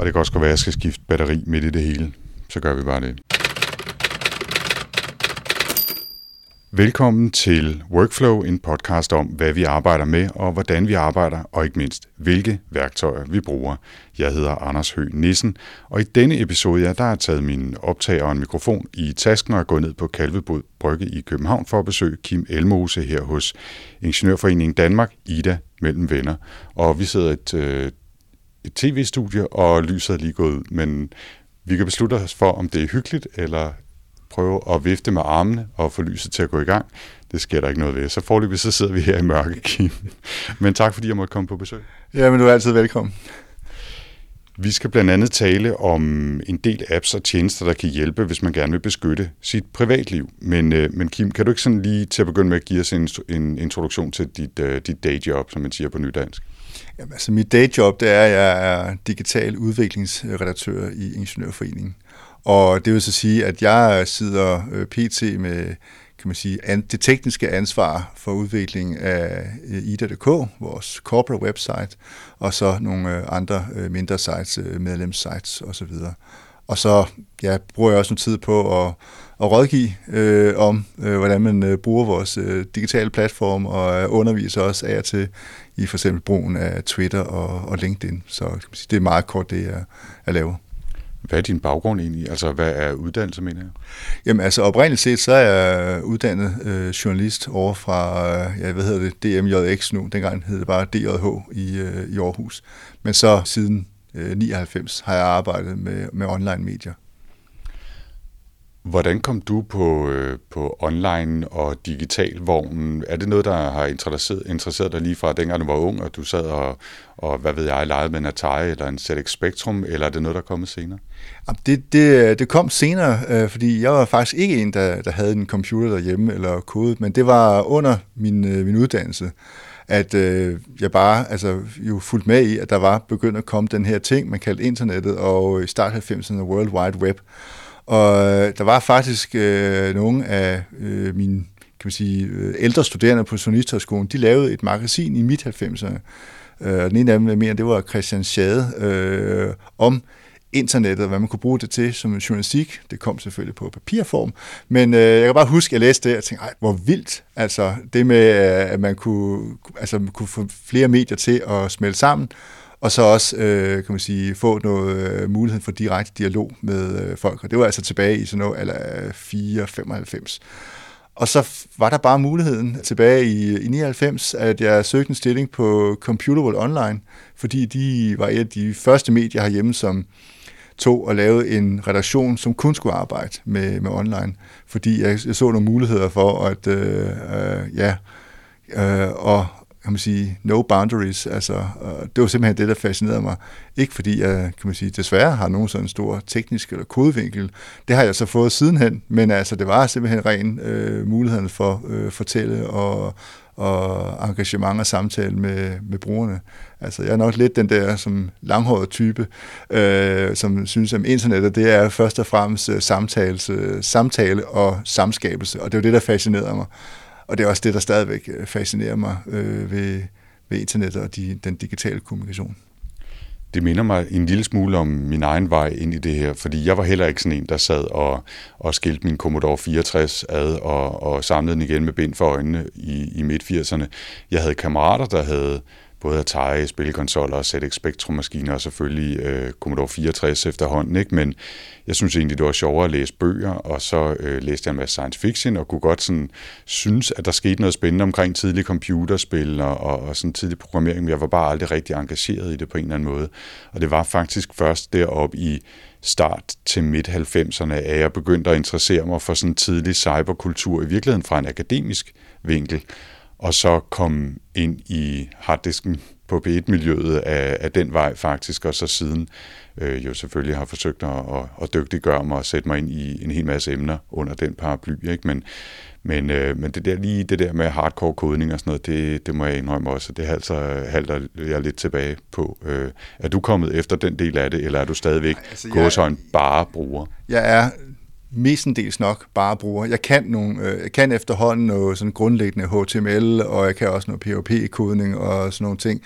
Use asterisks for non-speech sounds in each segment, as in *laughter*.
Og det kan også være, at jeg skal skifte batteri midt i det hele. Så gør vi bare det. Velkommen til Workflow, en podcast om, hvad vi arbejder med og hvordan vi arbejder, og ikke mindst, hvilke værktøjer vi bruger. Jeg hedder Anders Høgh Nissen, og i denne episode, ja, der har jeg taget min optager og en mikrofon i tasken og er gået ned på Kalvebod Brygge i København for at besøge Kim Elmose her hos Ingeniørforeningen Danmark, Ida mellem venner. Og vi sidder et, øh, et tv-studie, og lyset er lige gået ud, men vi kan beslutte os for, om det er hyggeligt eller prøve at vifte med armene og få lyset til at gå i gang. Det sker der ikke noget ved. Så forløbig så sidder vi her i mørke, Kim. Men tak fordi jeg måtte komme på besøg. Ja, men du er altid velkommen. Vi skal blandt andet tale om en del apps og tjenester, der kan hjælpe, hvis man gerne vil beskytte sit privatliv. Men, øh, men Kim, kan du ikke sådan lige til at begynde med at give os en, en introduktion til dit, uh, dit dayjob, som man siger på nydansk? Jamen, altså mit dayjob, det er, at jeg er digital udviklingsredaktør i Ingeniørforeningen. Og det vil så sige, at jeg sidder øh, pt. med kan man sige, det tekniske ansvar for udviklingen af øh, ida.dk, vores corporate website, og så nogle øh, andre mindre sites, medlemssites osv. Og så ja, bruger jeg også en tid på at, at rådgive øh, om, øh, hvordan man øh, bruger vores øh, digitale platform, og underviser også af og til i for eksempel brugen af Twitter og, og LinkedIn. Så kan man sige, det er meget kort det, jeg, jeg laver. Hvad er din baggrund egentlig? Altså, hvad er uddannelse, mener jeg? Jamen, altså oprindeligt set, så er jeg uddannet øh, journalist over fra, øh, ja, hvad hedder det, DMJX nu, dengang hed det bare DJH i, øh, i Aarhus. Men så siden øh, 99 har jeg arbejdet med, med online medier. Hvordan kom du på, øh, på online og digital vognen? Er det noget, der har interesseret, interesseret dig lige fra dengang du var ung, og du sad og, og hvad ved jeg, legede med en Atari eller en ZX Spectrum, eller er det noget, der er kommet senere? Det, det, øh, det kom senere, øh, fordi jeg var faktisk ikke en, der, der havde en computer derhjemme eller kode, men det var under min, øh, min uddannelse at øh, jeg bare altså, jo fulgte med i, at der var begyndt at komme den her ting, man kaldte internettet, og i start 90'erne World Wide Web. Og øh, der var faktisk øh, nogle af øh, mine kan man sige, øh, ældre studerende på Journalisthøjskolen, de lavede et magasin i midt-90'erne. Øh, den ene af dem, jeg mener, det var Christian Schade, øh, om internettet, hvad man kunne bruge det til som journalistik. Det kom selvfølgelig på papirform, men øh, jeg kan bare huske, at jeg læste det og tænkte, ej, hvor vildt, altså det med, øh, at man kunne, altså, man kunne få flere medier til at smelte sammen, og så også øh, kan man sige, få noget øh, mulighed for direkte dialog med øh, folk. Og det var altså tilbage i sådan noget, eller 4-95. Og så var der bare muligheden tilbage i, i 99, at jeg søgte en stilling på Computer World Online, fordi de var et af de første medier herhjemme, som tog og lavede en redaktion, som kun skulle arbejde med, med online, fordi jeg, jeg så nogle muligheder for at øh, øh, ja, øh, og kan man sige, no boundaries. Altså, øh, det var simpelthen det, der fascinerede mig. Ikke fordi jeg, kan man sige, desværre har nogen sådan stor teknisk eller kodevinkel. Det har jeg så fået sidenhen, men altså, det var simpelthen ren øh, muligheden for at øh, fortælle og, og engagement og samtale med, med brugerne. Altså, jeg er nok lidt den der som langhåret type, øh, som synes, at internettet det er først og fremmest øh, samtale, øh, samtale og samskabelse, og det er jo det, der fascinerede mig. Og det er også det, der stadigvæk øh, fascinerer mig øh, ved, ved internettet og de, den digitale kommunikation. Det minder mig en lille smule om min egen vej ind i det her, fordi jeg var heller ikke sådan en, der sad og, og skilte min Commodore 64 ad og, og samlede den igen med bind for øjnene i, i midt-80'erne. Jeg havde kammerater, der havde både Atari, spilkonsoller og ZX Spectrum-maskiner og selvfølgelig øh, Commodore 64 efterhånden. Ikke? Men jeg synes egentlig, det var sjovere at læse bøger, og så øh, læste jeg en masse science fiction og kunne godt sådan, synes, at der skete noget spændende omkring tidlige computerspil og, og, og sådan tidlig programmering, men jeg var bare aldrig rigtig engageret i det på en eller anden måde. Og det var faktisk først deroppe i start til midt-90'erne, at jeg begyndte at interessere mig for sådan tidlig cyberkultur, i virkeligheden fra en akademisk vinkel og så kom ind i harddisken på P1-miljøet af, af den vej faktisk, og så siden øh, jo selvfølgelig har forsøgt at, at, at dygtiggøre mig og sætte mig ind i en hel masse emner under den paraply. Ikke? Men, men, øh, men det der lige det der med hardcore kodning og sådan noget, det, det må jeg indrømme også, det halter, halter jeg lidt tilbage på. Øh, er du kommet efter den del af det, eller er du stadigvæk altså, gåsøjne bare bruger? Jeg er mestendels nok bare bruger. Jeg kan, nogle, øh, jeg kan efterhånden noget sådan grundlæggende HTML, og jeg kan også noget PHP-kodning og sådan nogle ting.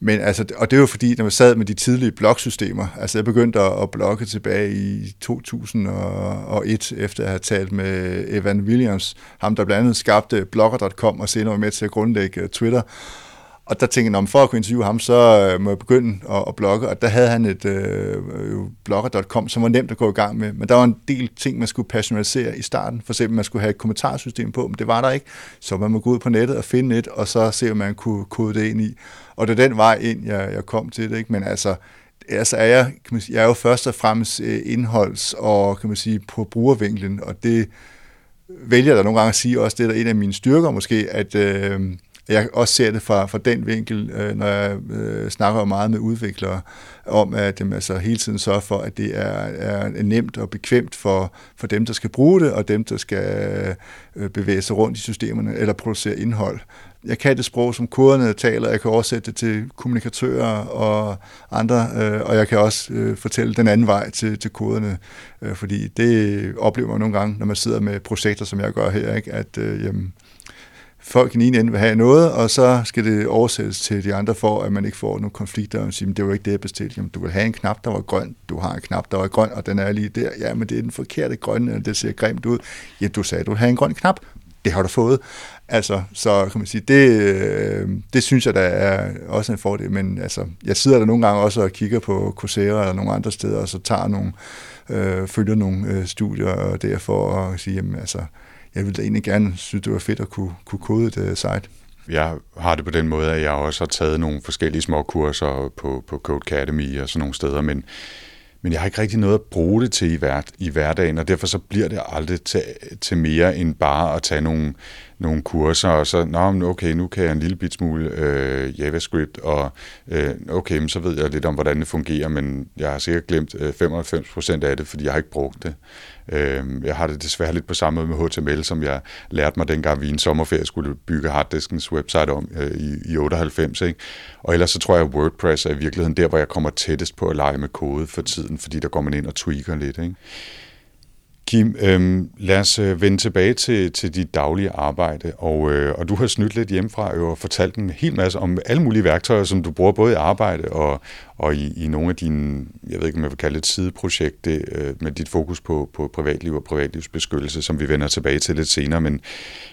Men altså, og det er jo fordi, når man sad med de tidlige blogsystemer, altså jeg begyndte at, at blogge tilbage i 2001, efter at have talt med Evan Williams, ham der blandt andet skabte blogger.com og senere var med til at grundlægge øh, Twitter, og der tænkte jeg, for at kunne interviewe ham, så øh, må jeg begynde at, at blogge, og der havde han et øh, blogger.com, som var nemt at gå i gang med, men der var en del ting, man skulle personalisere i starten. For eksempel, man skulle have et kommentarsystem på, men det var der ikke, så man må gå ud på nettet og finde et, og så se, om man kunne kode det ind i. Og det er den vej ind, jeg, jeg kom til det, ikke? men altså, altså er jeg, kan man sige, jeg er jo først og fremmest øh, indholds- og kan man sige, på brugervinklen, og det vælger der nogle gange at sige også, det er en af mine styrker måske, at øh, jeg også ser det fra, fra den vinkel, øh, når jeg øh, snakker meget med udviklere, om at dem altså hele tiden sørger for, at det er, er nemt og bekvemt for, for dem, der skal bruge det, og dem, der skal øh, bevæge sig rundt i systemerne eller producere indhold. Jeg kan det sprog, som koderne taler, jeg kan oversætte det til kommunikatører og andre, øh, og jeg kan også øh, fortælle den anden vej til, til koderne, øh, fordi det oplever man nogle gange, når man sidder med projekter, som jeg gør her, ikke? at øh, jamen, folk i den ene ende vil have noget, og så skal det oversættes til de andre for, at man ikke får nogle konflikter, og siger, det var ikke det, jeg bestilte. Jamen, du vil have en knap, der var grøn, du har en knap, der var grøn, og den er lige der. Ja, men det er den forkerte grønne, og det ser grimt ud. Ja, du sagde, du vil have en grøn knap. Det har du fået. Altså, så kan man sige, det, øh, det synes jeg, der er også en fordel, men altså, jeg sidder der nogle gange også og kigger på Coursera eller nogle andre steder, og så tager nogle, øh, følger nogle øh, studier derfor at sige, jamen altså, jeg ville da egentlig gerne synes, det var fedt at kunne, kunne kode et uh, site. Jeg har det på den måde, at jeg også har taget nogle forskellige små kurser på, på Code Academy og sådan nogle steder, men, men jeg har ikke rigtig noget at bruge det til i, hver, i hverdagen, og derfor så bliver det aldrig til, til mere end bare at tage nogle, nogle kurser, og så, nå, okay, nu kan jeg en lille bit smule øh, JavaScript, og øh, okay, men så ved jeg lidt om, hvordan det fungerer, men jeg har sikkert glemt øh, 95% af det, fordi jeg har ikke brugt det. Øh, jeg har det desværre lidt på samme måde med HTML, som jeg lærte mig dengang vi i en sommerferie skulle bygge harddiskens website om øh, i, i 98. Ikke? Og ellers så tror jeg, at WordPress er i virkeligheden der, hvor jeg kommer tættest på at lege med kode for tiden, fordi der går man ind og tweaker lidt. Ikke? Kim, øhm, lad os øh, vende tilbage til, til dit daglige arbejde, og, øh, og du har snydt lidt hjemmefra og fortalt en hel masse om alle mulige værktøjer, som du bruger både i arbejde og, og i, i nogle af dine, jeg ved ikke om jeg vil kalde det sideprojekt, det, øh, med dit fokus på, på privatliv og privatlivsbeskyttelse, som vi vender tilbage til lidt senere. Men,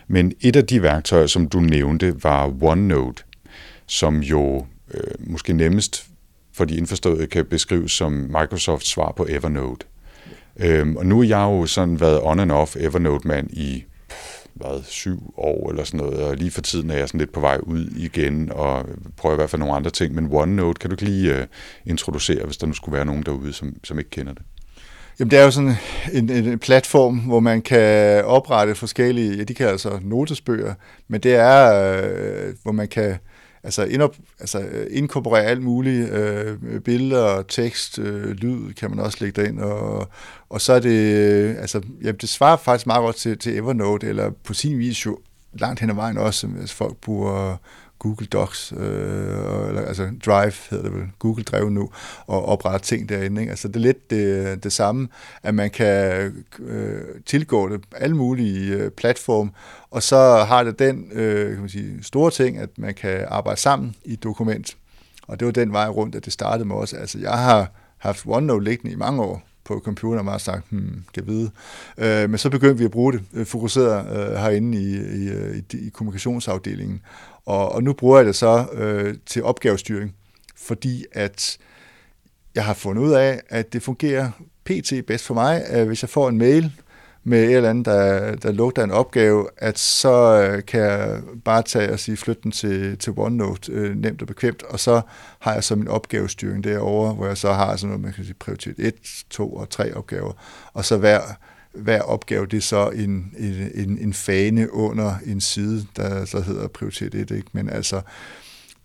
men et af de værktøjer, som du nævnte, var OneNote, som jo øh, måske nemmest for de indforståede kan beskrives som Microsofts svar på Evernote. Øhm, og nu har jeg jo sådan været on and off Evernote-mand i hvad, syv år eller sådan noget, og lige for tiden er jeg sådan lidt på vej ud igen, og prøver i hvert fald nogle andre ting, men OneNote, kan du ikke lige uh, introducere, hvis der nu skulle være nogen derude, som, som ikke kender det? Jamen, det er jo sådan en, en, en platform, hvor man kan oprette forskellige, ja, de kan altså notesbøger, men det er, øh, hvor man kan altså, indop, altså øh, inkorporere alt muligt, øh, billeder, tekst, øh, lyd kan man også lægge derind, og, og så er det, øh, altså, jamen, det svarer faktisk meget godt til, til Evernote, eller på sin vis jo langt hen ad vejen også, hvis folk bruger Google Docs, øh, eller, altså Drive hedder det vel, Google Drive nu, og oprette ting derinde. Ikke? Altså det er lidt det, det samme, at man kan øh, tilgå det alle mulige øh, platform, og så har det den øh, kan man sige, store ting, at man kan arbejde sammen i et dokument. Og det var den vej rundt, at det startede med os. Altså jeg har haft OneNote liggende i mange år, på computeren og bare sagt, hmm, kan vide. Øh, men så begyndte vi at bruge det øh, fokuseret øh, herinde i, i, øh, i, i kommunikationsafdelingen. Og, og nu bruger jeg det så øh, til opgavestyring, fordi at jeg har fundet ud af, at det fungerer pt. bedst for mig, at hvis jeg får en mail med et eller andet, der, der lugter en opgave, at så øh, kan jeg bare tage og sige, flytte den til, til OneNote øh, nemt og bekvemt, og så har jeg så min opgavestyring derovre, hvor jeg så har sådan noget, man kan sige prioritet 1, 2 og 3 opgaver, og så hver, hver opgave, det er så en, en, en fane under en side, der så hedder prioritet 1, ikke? men altså,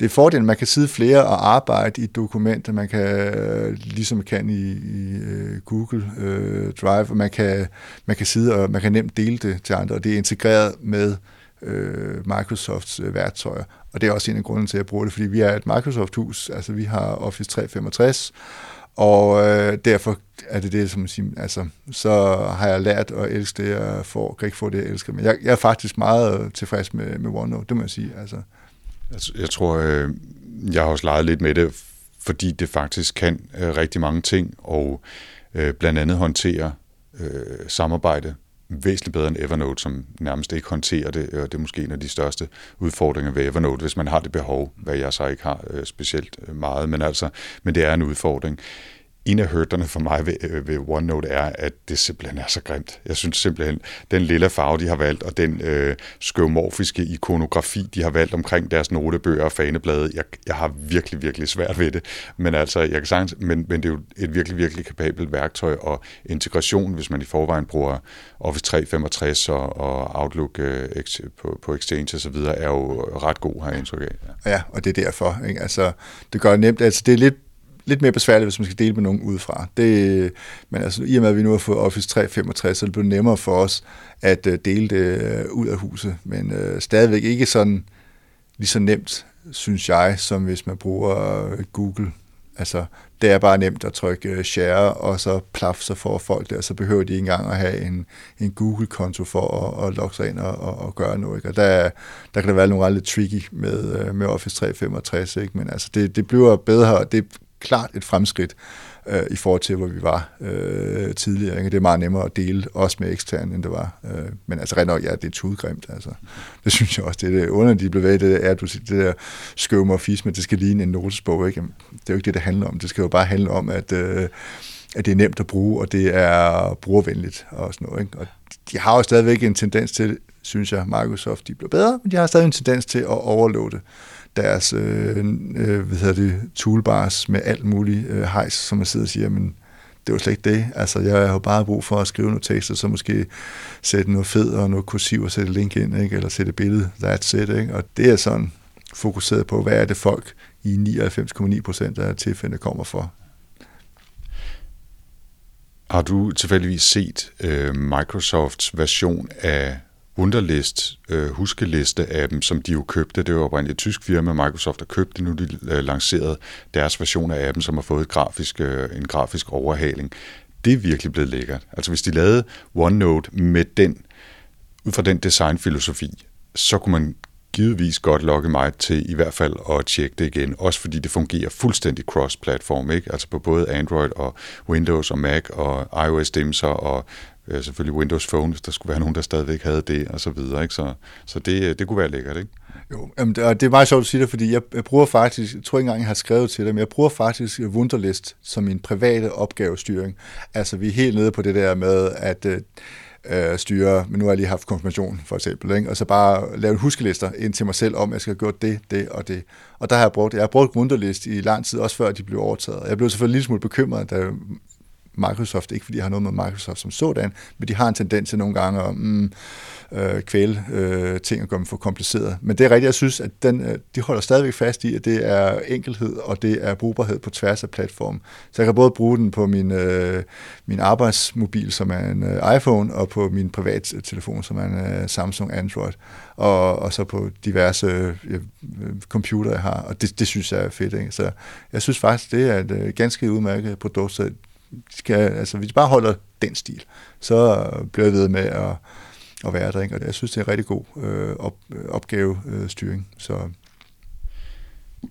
det er fordelen, man kan sidde flere og arbejde i et dokument, man kan, øh, ligesom man kan i, i øh, Google øh, Drive, og man kan, man kan sidde og man kan nemt dele det til andre, og det er integreret med øh, Microsofts øh, værktøjer. Og det er også en af grunden til, at jeg bruger det, fordi vi er et Microsoft-hus, altså vi har Office 365, og øh, derfor er det det, som man siger, altså, så har jeg lært at elske det, jeg får, kan ikke få det, jeg elsker. Men jeg, jeg er faktisk meget tilfreds med, med OneNote, det må jeg sige. Altså. Altså, jeg tror, øh, jeg har også leget lidt med det, fordi det faktisk kan øh, rigtig mange ting, og øh, blandt andet håndtere øh, samarbejde væsentligt bedre end Evernote, som nærmest ikke håndterer det, og det er måske en af de største udfordringer ved Evernote, hvis man har det behov, hvad jeg så ikke har øh, specielt øh, meget, men altså, men det er en udfordring en af hørterne for mig ved, øh, ved OneNote er, at det simpelthen er så grimt. Jeg synes simpelthen, den lille farve, de har valgt, og den øh, skøvmorfiske ikonografi, de har valgt omkring deres notebøger og faneblade, jeg, jeg har virkelig, virkelig svært ved det. Men altså, jeg kan sagtens, men, men det er jo et virkelig, virkelig kapabelt værktøj, og integration, hvis man i forvejen bruger Office 365 og, og Outlook øh, på, på Exchange osv., er jo ret god, har jeg indtryk af. Ja. ja, og det er derfor. Ikke? Altså, det gør det nemt. Altså, det er lidt lidt mere besværligt, hvis man skal dele med nogen udefra. Det, men altså, i og med, at vi nu har fået Office 365, så er det blevet nemmere for os at øh, dele det øh, ud af huset. Men øh, stadigvæk ikke sådan lige så nemt, synes jeg, som hvis man bruger øh, Google. Altså, det er bare nemt at trykke share, og så plaf, så får folk det, og så behøver de ikke engang at have en, en Google-konto for at, at logge sig ind og, og, og gøre noget. Ikke? Og der, der kan der være nogle ret lidt tricky med, med Office 365, ikke? men altså, det, det bliver bedre, og det klart et fremskridt øh, i forhold til, hvor vi var øh, tidligere. Ikke? Det er meget nemmere at dele, også med ekstern, end det var. Øh, men altså rent nok, ja, det er tudgrimt. Altså. Det synes jeg også, det er det under, de blev ved, det er, du siger, det der skøvme og fisme, det skal ligne en notesbog. Ikke? Jamen, det er jo ikke det, det handler om. Det skal jo bare handle om, at, øh, at det er nemt at bruge, og det er brugervenligt og sådan noget. Ikke? Og de har jo stadigvæk en tendens til, synes jeg, Microsoft, de bliver bedre, men de har stadig en tendens til at overlåde deres øh, øh, hvad hedder det, toolbars med alt muligt øh, hejs, som man sidder og siger, men det var slet ikke det. Altså, jeg har jo bare brug for at skrive nogle tekster, så måske sætte noget fed og noget kursiv og sætte link ind, ikke? eller sætte et billede, that's it. Ikke? Og det er sådan fokuseret på, hvad er det folk i 99,9 procent af tilfældene kommer for. Har du tilfældigvis set øh, Microsofts version af Wunderlist øh, huskeliste af dem, som de jo købte. Det var oprindeligt et tysk firma, Microsoft har købt det. Nu de øh, lanceret deres version af appen, som har fået et grafisk, øh, en grafisk overhaling. Det er virkelig blevet lækkert. Altså hvis de lavede OneNote med den, ud fra den designfilosofi, så kunne man givetvis godt lokke mig til i hvert fald at tjekke det igen, også fordi det fungerer fuldstændig cross-platform, ikke? altså på både Android og Windows og Mac og iOS dimser og øh, selvfølgelig Windows Phone, hvis der skulle være *laughs* nogen, der stadigvæk havde det, og så videre. Ikke? Så, så det, øh, det kunne være lækkert, ikke? Jo, jamen, det, og det er meget sjovt at sige det, fordi jeg, jeg bruger faktisk, jeg tror ikke engang, jeg har skrevet til dem, jeg bruger faktisk Wunderlist som min private opgavestyring. Altså, vi er helt nede på det der med, at øh, øh styre, men nu har jeg lige haft konfirmation for eksempel, ikke? og så bare lave huskelister ind til mig selv om, at jeg skal have gjort det, det og det. Og der har jeg brugt, jeg har brugt Wunderlist i lang tid, også før de blev overtaget. Jeg blev selvfølgelig lidt smule bekymret, da Microsoft, ikke fordi jeg har noget med Microsoft som sådan, men de har en tendens til nogle gange at mm, øh, kvæle øh, ting og gøre dem for kompliceret. Men det er rigtigt, jeg synes, at den, øh, de holder stadigvæk fast i, at det er enkelhed, og det er brugbarhed på tværs af platformen. Så jeg kan både bruge den på min, øh, min arbejdsmobil, som er en øh, iPhone, og på min privat øh, telefon, som er en øh, Samsung Android, og, og så på diverse øh, øh computer, jeg har, og det, det synes jeg er fedt. Ikke? Så jeg synes faktisk, det er et øh, ganske udmærket produkt, så skal, altså, hvis vi bare holder den stil, så bliver jeg ved med at, at være der. Ikke? Og jeg synes, det er en rigtig god øh, op, øh, opgavestyring. Øh, så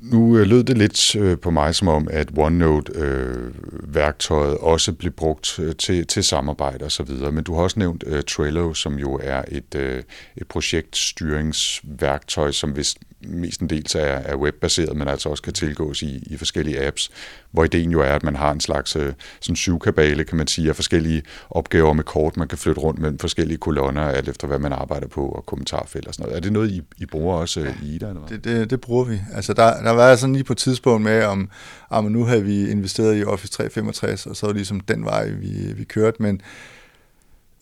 nu øh, lød det lidt øh, på mig som om, at OneNote-værktøjet øh, også blev brugt øh, til, til samarbejde osv., men du har også nævnt øh, Trello, som jo er et, øh, et projektstyringsværktøj, som vist mestendels er, er webbaseret, men altså også kan tilgås i, i forskellige apps, hvor ideen jo er, at man har en slags øh, sådan syvkabale, kan man sige, af forskellige opgaver med kort, man kan flytte rundt mellem forskellige kolonner, alt efter hvad man arbejder på, og kommentarfelt og sådan noget. Er det noget, I, I bruger også ja, i Ida? Eller hvad? Det, det, det bruger vi. Altså, der, der var sådan lige på et tidspunkt med, om, om nu havde vi investeret i Office 365, og så var det ligesom den vej, vi, vi kørte, men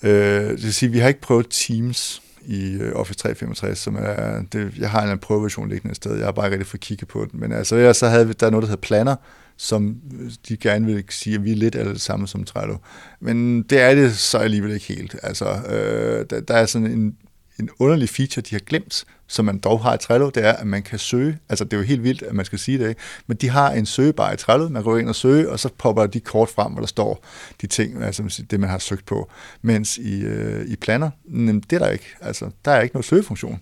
øh, det vil sige, vi har ikke prøvet Teams, i øh, Office 365, som er, det, jeg har en prøveversion liggende et sted, jeg har bare rigtig fået kigge på den, men altså, så havde vi, der er noget, der hedder Planner, som øh, de gerne vil sige, at vi er lidt alle sammen samme som Trello. Men det er det så alligevel ikke helt. Altså, øh, der, der er sådan en, en underlig feature, de har glemt, som man dog har i Trello, det er, at man kan søge. Altså, det er jo helt vildt, at man skal sige det, ikke? Men de har en søgebar i Trello. Man går ind og søger, og så popper de kort frem, hvor der står de ting, altså det, man har søgt på. Mens i, øh, i Planner, det er der ikke. Altså, der er ikke noget søgefunktion.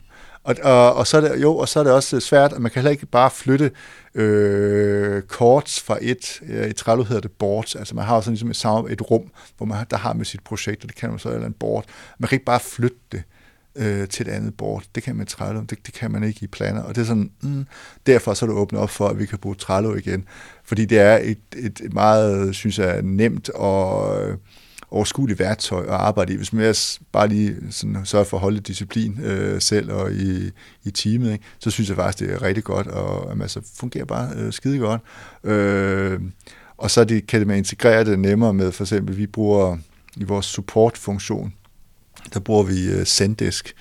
Og, og, og, så er det, jo, og så er det også svært, at man kan heller ikke bare flytte øh, kort fra et, øh, i Trello hedder det boards, altså man har sådan ligesom et, et rum, hvor man der har med sit projekt, og det kan man så eller en board. Man kan ikke bare flytte det øh, til et andet board. Det kan man i Trello, det, det kan man ikke i planer. Og det er sådan, mm, derfor så er det åbnet op for, at vi kan bruge Trello igen. Fordi det er et, et meget, synes jeg, nemt og øh, overskueligt værktøj at arbejde i. Hvis man bare lige sådan, sørger for at holde disciplin øh, selv og i, i teamet, ikke, så synes jeg faktisk, det er rigtig godt, og at altså, fungerer bare øh, skide godt. Øh, og så det, kan det man integrere det nemmere med, for eksempel, vi bruger i vores supportfunktion, der bruger vi øh, Zendesk,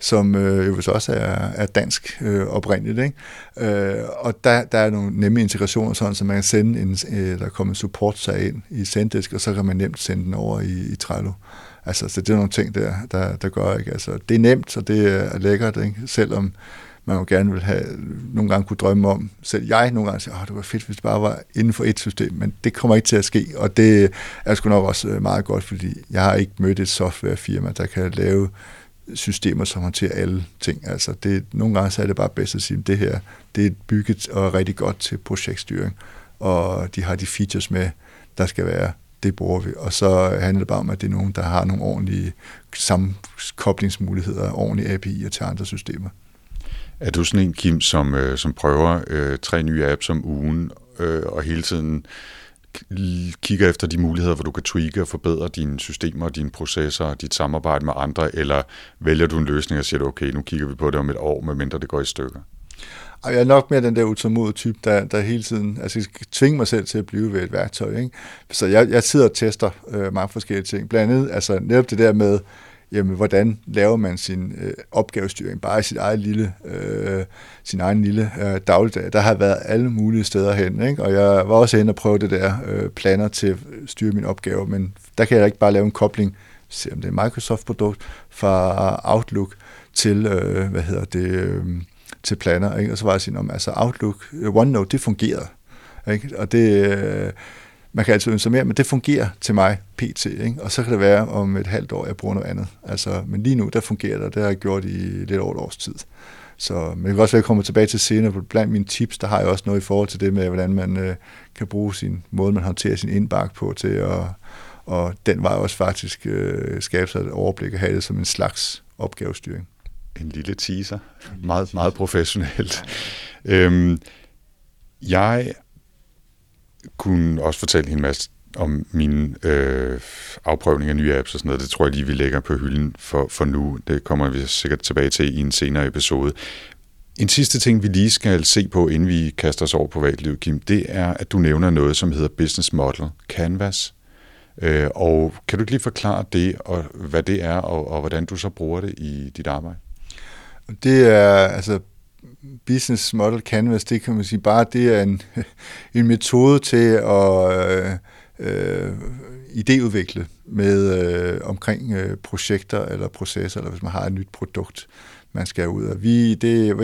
som øh, jo også er, er dansk øh, oprindeligt. Ikke? Øh, og der, der er nogle nemme integrationer, sådan, så man kan sende en, øh, der kommer en support-sag ind i Zendesk, og så kan man nemt sende den over i, i Trello. Altså, så det er nogle ting, der, der, der gør, ikke? Altså, det er nemt, og det er lækkert, ikke? selvom man jo gerne vil have, nogle gange kunne drømme om, selv jeg nogle gange siger, at det var fedt, hvis det bare var inden for et system, men det kommer ikke til at ske, og det er sgu nok også øh, meget godt, fordi jeg har ikke mødt et softwarefirma, der kan lave systemer, som håndterer alle ting. Altså det, nogle gange så er det bare bedst at sige, at det her det er bygget og er rigtig godt til projektstyring, og de har de features med, der skal være. Det bruger vi. Og så handler det bare om, at det er nogen, der har nogle ordentlige sammenkoblingsmuligheder, ordentlige API'er til andre systemer. Er du sådan en, Kim, som, øh, som prøver øh, tre nye apps om ugen, øh, og hele tiden kigger efter de muligheder, hvor du kan tweake og forbedre dine systemer, dine processer, dit samarbejde med andre, eller vælger du en løsning og siger, okay, nu kigger vi på det om et år, medmindre det går i stykker? Og jeg er nok mere den der utålmodige type, der, der hele tiden, altså jeg skal tvinge mig selv til at blive ved et værktøj. Ikke? Så jeg, jeg sidder og tester øh, mange forskellige ting. Blandt andet, altså netop det der med, jamen, hvordan laver man sin øh, opgavestyring bare i sit eget lille, øh, sin egen lille øh, dagligdag. Der har været alle mulige steder hen, ikke? og jeg var også hen og prøve det der øh, planer til at styre min opgave, men der kan jeg ikke bare lave en kobling, selvom det er Microsoft-produkt, fra Outlook til, øh, hvad hedder det, øh, til planer, ikke? og så var jeg sige, om altså Outlook, øh, OneNote, det fungerede, ikke? og det... Øh, man kan altid ønske mere, men det fungerer til mig pt. Ikke? Og så kan det være om et halvt år, jeg bruger noget andet. Altså, men lige nu, der fungerer det, det har jeg gjort i lidt over et års tid. Så, men jeg kan også være, at jeg kommer tilbage til senere, for blandt mine tips, der har jeg også noget i forhold til det med, hvordan man øh, kan bruge sin måde, man håndterer sin indbakke på til at, og den var også faktisk øh, skabe sig et overblik og have det som en slags opgavestyring. En lille teaser. Meget, meget professionelt. Øhm, jeg kunne også fortælle en masse om min øh, afprøvning af nye apps og sådan noget. Det tror jeg lige, vi lægger på hylden for, for nu. Det kommer vi sikkert tilbage til i en senere episode. En sidste ting, vi lige skal se på, inden vi kaster os over på privatlivet, Kim, det er, at du nævner noget, som hedder Business Model Canvas. Øh, og kan du ikke lige forklare det, og hvad det er, og, og hvordan du så bruger det i dit arbejde? Det er, altså business model canvas, det kan man sige bare, det er en, *laughs* en metode til at øh, øh, idéudvikle med øh, omkring øh, projekter eller processer, eller hvis man har et nyt produkt, man skal ud af. Vi, det,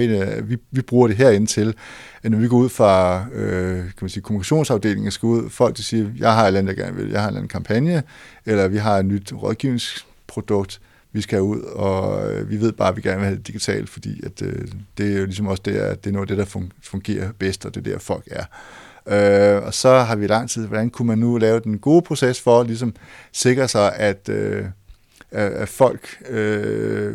vi, vi bruger det herinde til, at når vi går ud fra øh, kan man sige, kommunikationsafdelingen, skal ud, folk de siger, jeg har et eller andet, jeg gerne vil, jeg har en anden kampagne, eller vi har et nyt rådgivningsprodukt, vi skal ud, og øh, vi ved bare, at vi gerne vil have det digitalt, fordi at, øh, det er jo ligesom også det, at det er noget af det, der fungerer bedst, og det er der, folk er. Øh, og så har vi lang tid, hvordan kunne man nu lave den gode proces for at ligesom sikre sig, at, øh, at folk, øh,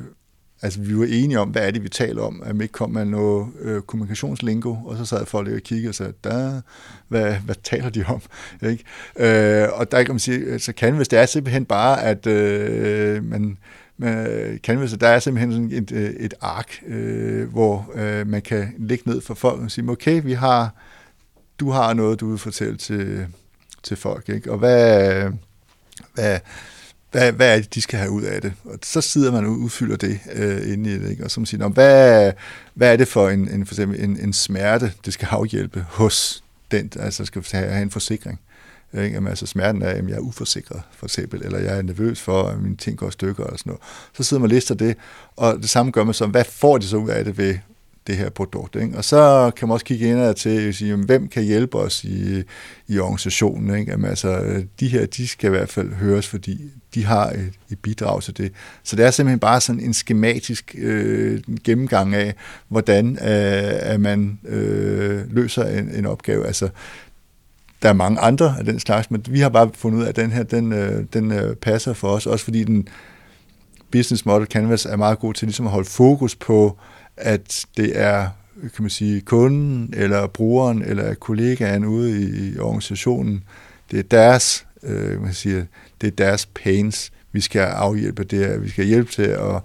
altså vi var enige om, hvad er det, vi taler om, at man ikke kom med noget øh, kommunikationslingo, og så sad folk og kiggede og sagde, der, hvad, hvad taler de om? *laughs* Ikke? Øh, og der kan man sige, så kan hvis det er simpelthen bare, at øh, man med Canvas, der er simpelthen sådan et, øh, et ark, øh, hvor øh, man kan lægge ned for folk og sige, okay, vi har, du har noget, du vil fortælle til, til folk, ikke? og hvad, hvad, hvad, hvad er det, de skal have ud af det? Og så sidder man og udfylder det øh, inde i det, ikke? og så man siger, hvad, hvad er det for en, en, for eksempel en, en smerte, det skal afhjælpe hos den, altså skal have en forsikring. Ikke? Jamen, altså smerten er, at jeg er uforsikret, for eksempel, eller jeg er nervøs for, at mine ting går i stykker, eller sådan noget. Så sidder man og lister det, og det samme gør man så, hvad får de så ud af det ved det her produkt. Ikke? Og så kan man også kigge indad til, at sige, hvem kan hjælpe os i, i organisationen. Ikke? Jamen, altså, de her, de skal i hvert fald høres, fordi de har et, et bidrag til det. Så det er simpelthen bare sådan en skematisk øh, gennemgang af, hvordan øh, at man øh, løser en, en opgave. Altså, der er mange andre af den slags, men vi har bare fundet ud af, at den her, den, øh, den øh, passer for os, også fordi den business model canvas er meget god til ligesom at holde fokus på, at det er kan man sige, kunden, eller brugeren, eller kollegaen ude i, i organisationen, det er deres, øh, man siger, det er deres pains, vi skal afhjælpe det, vi skal hjælpe til at,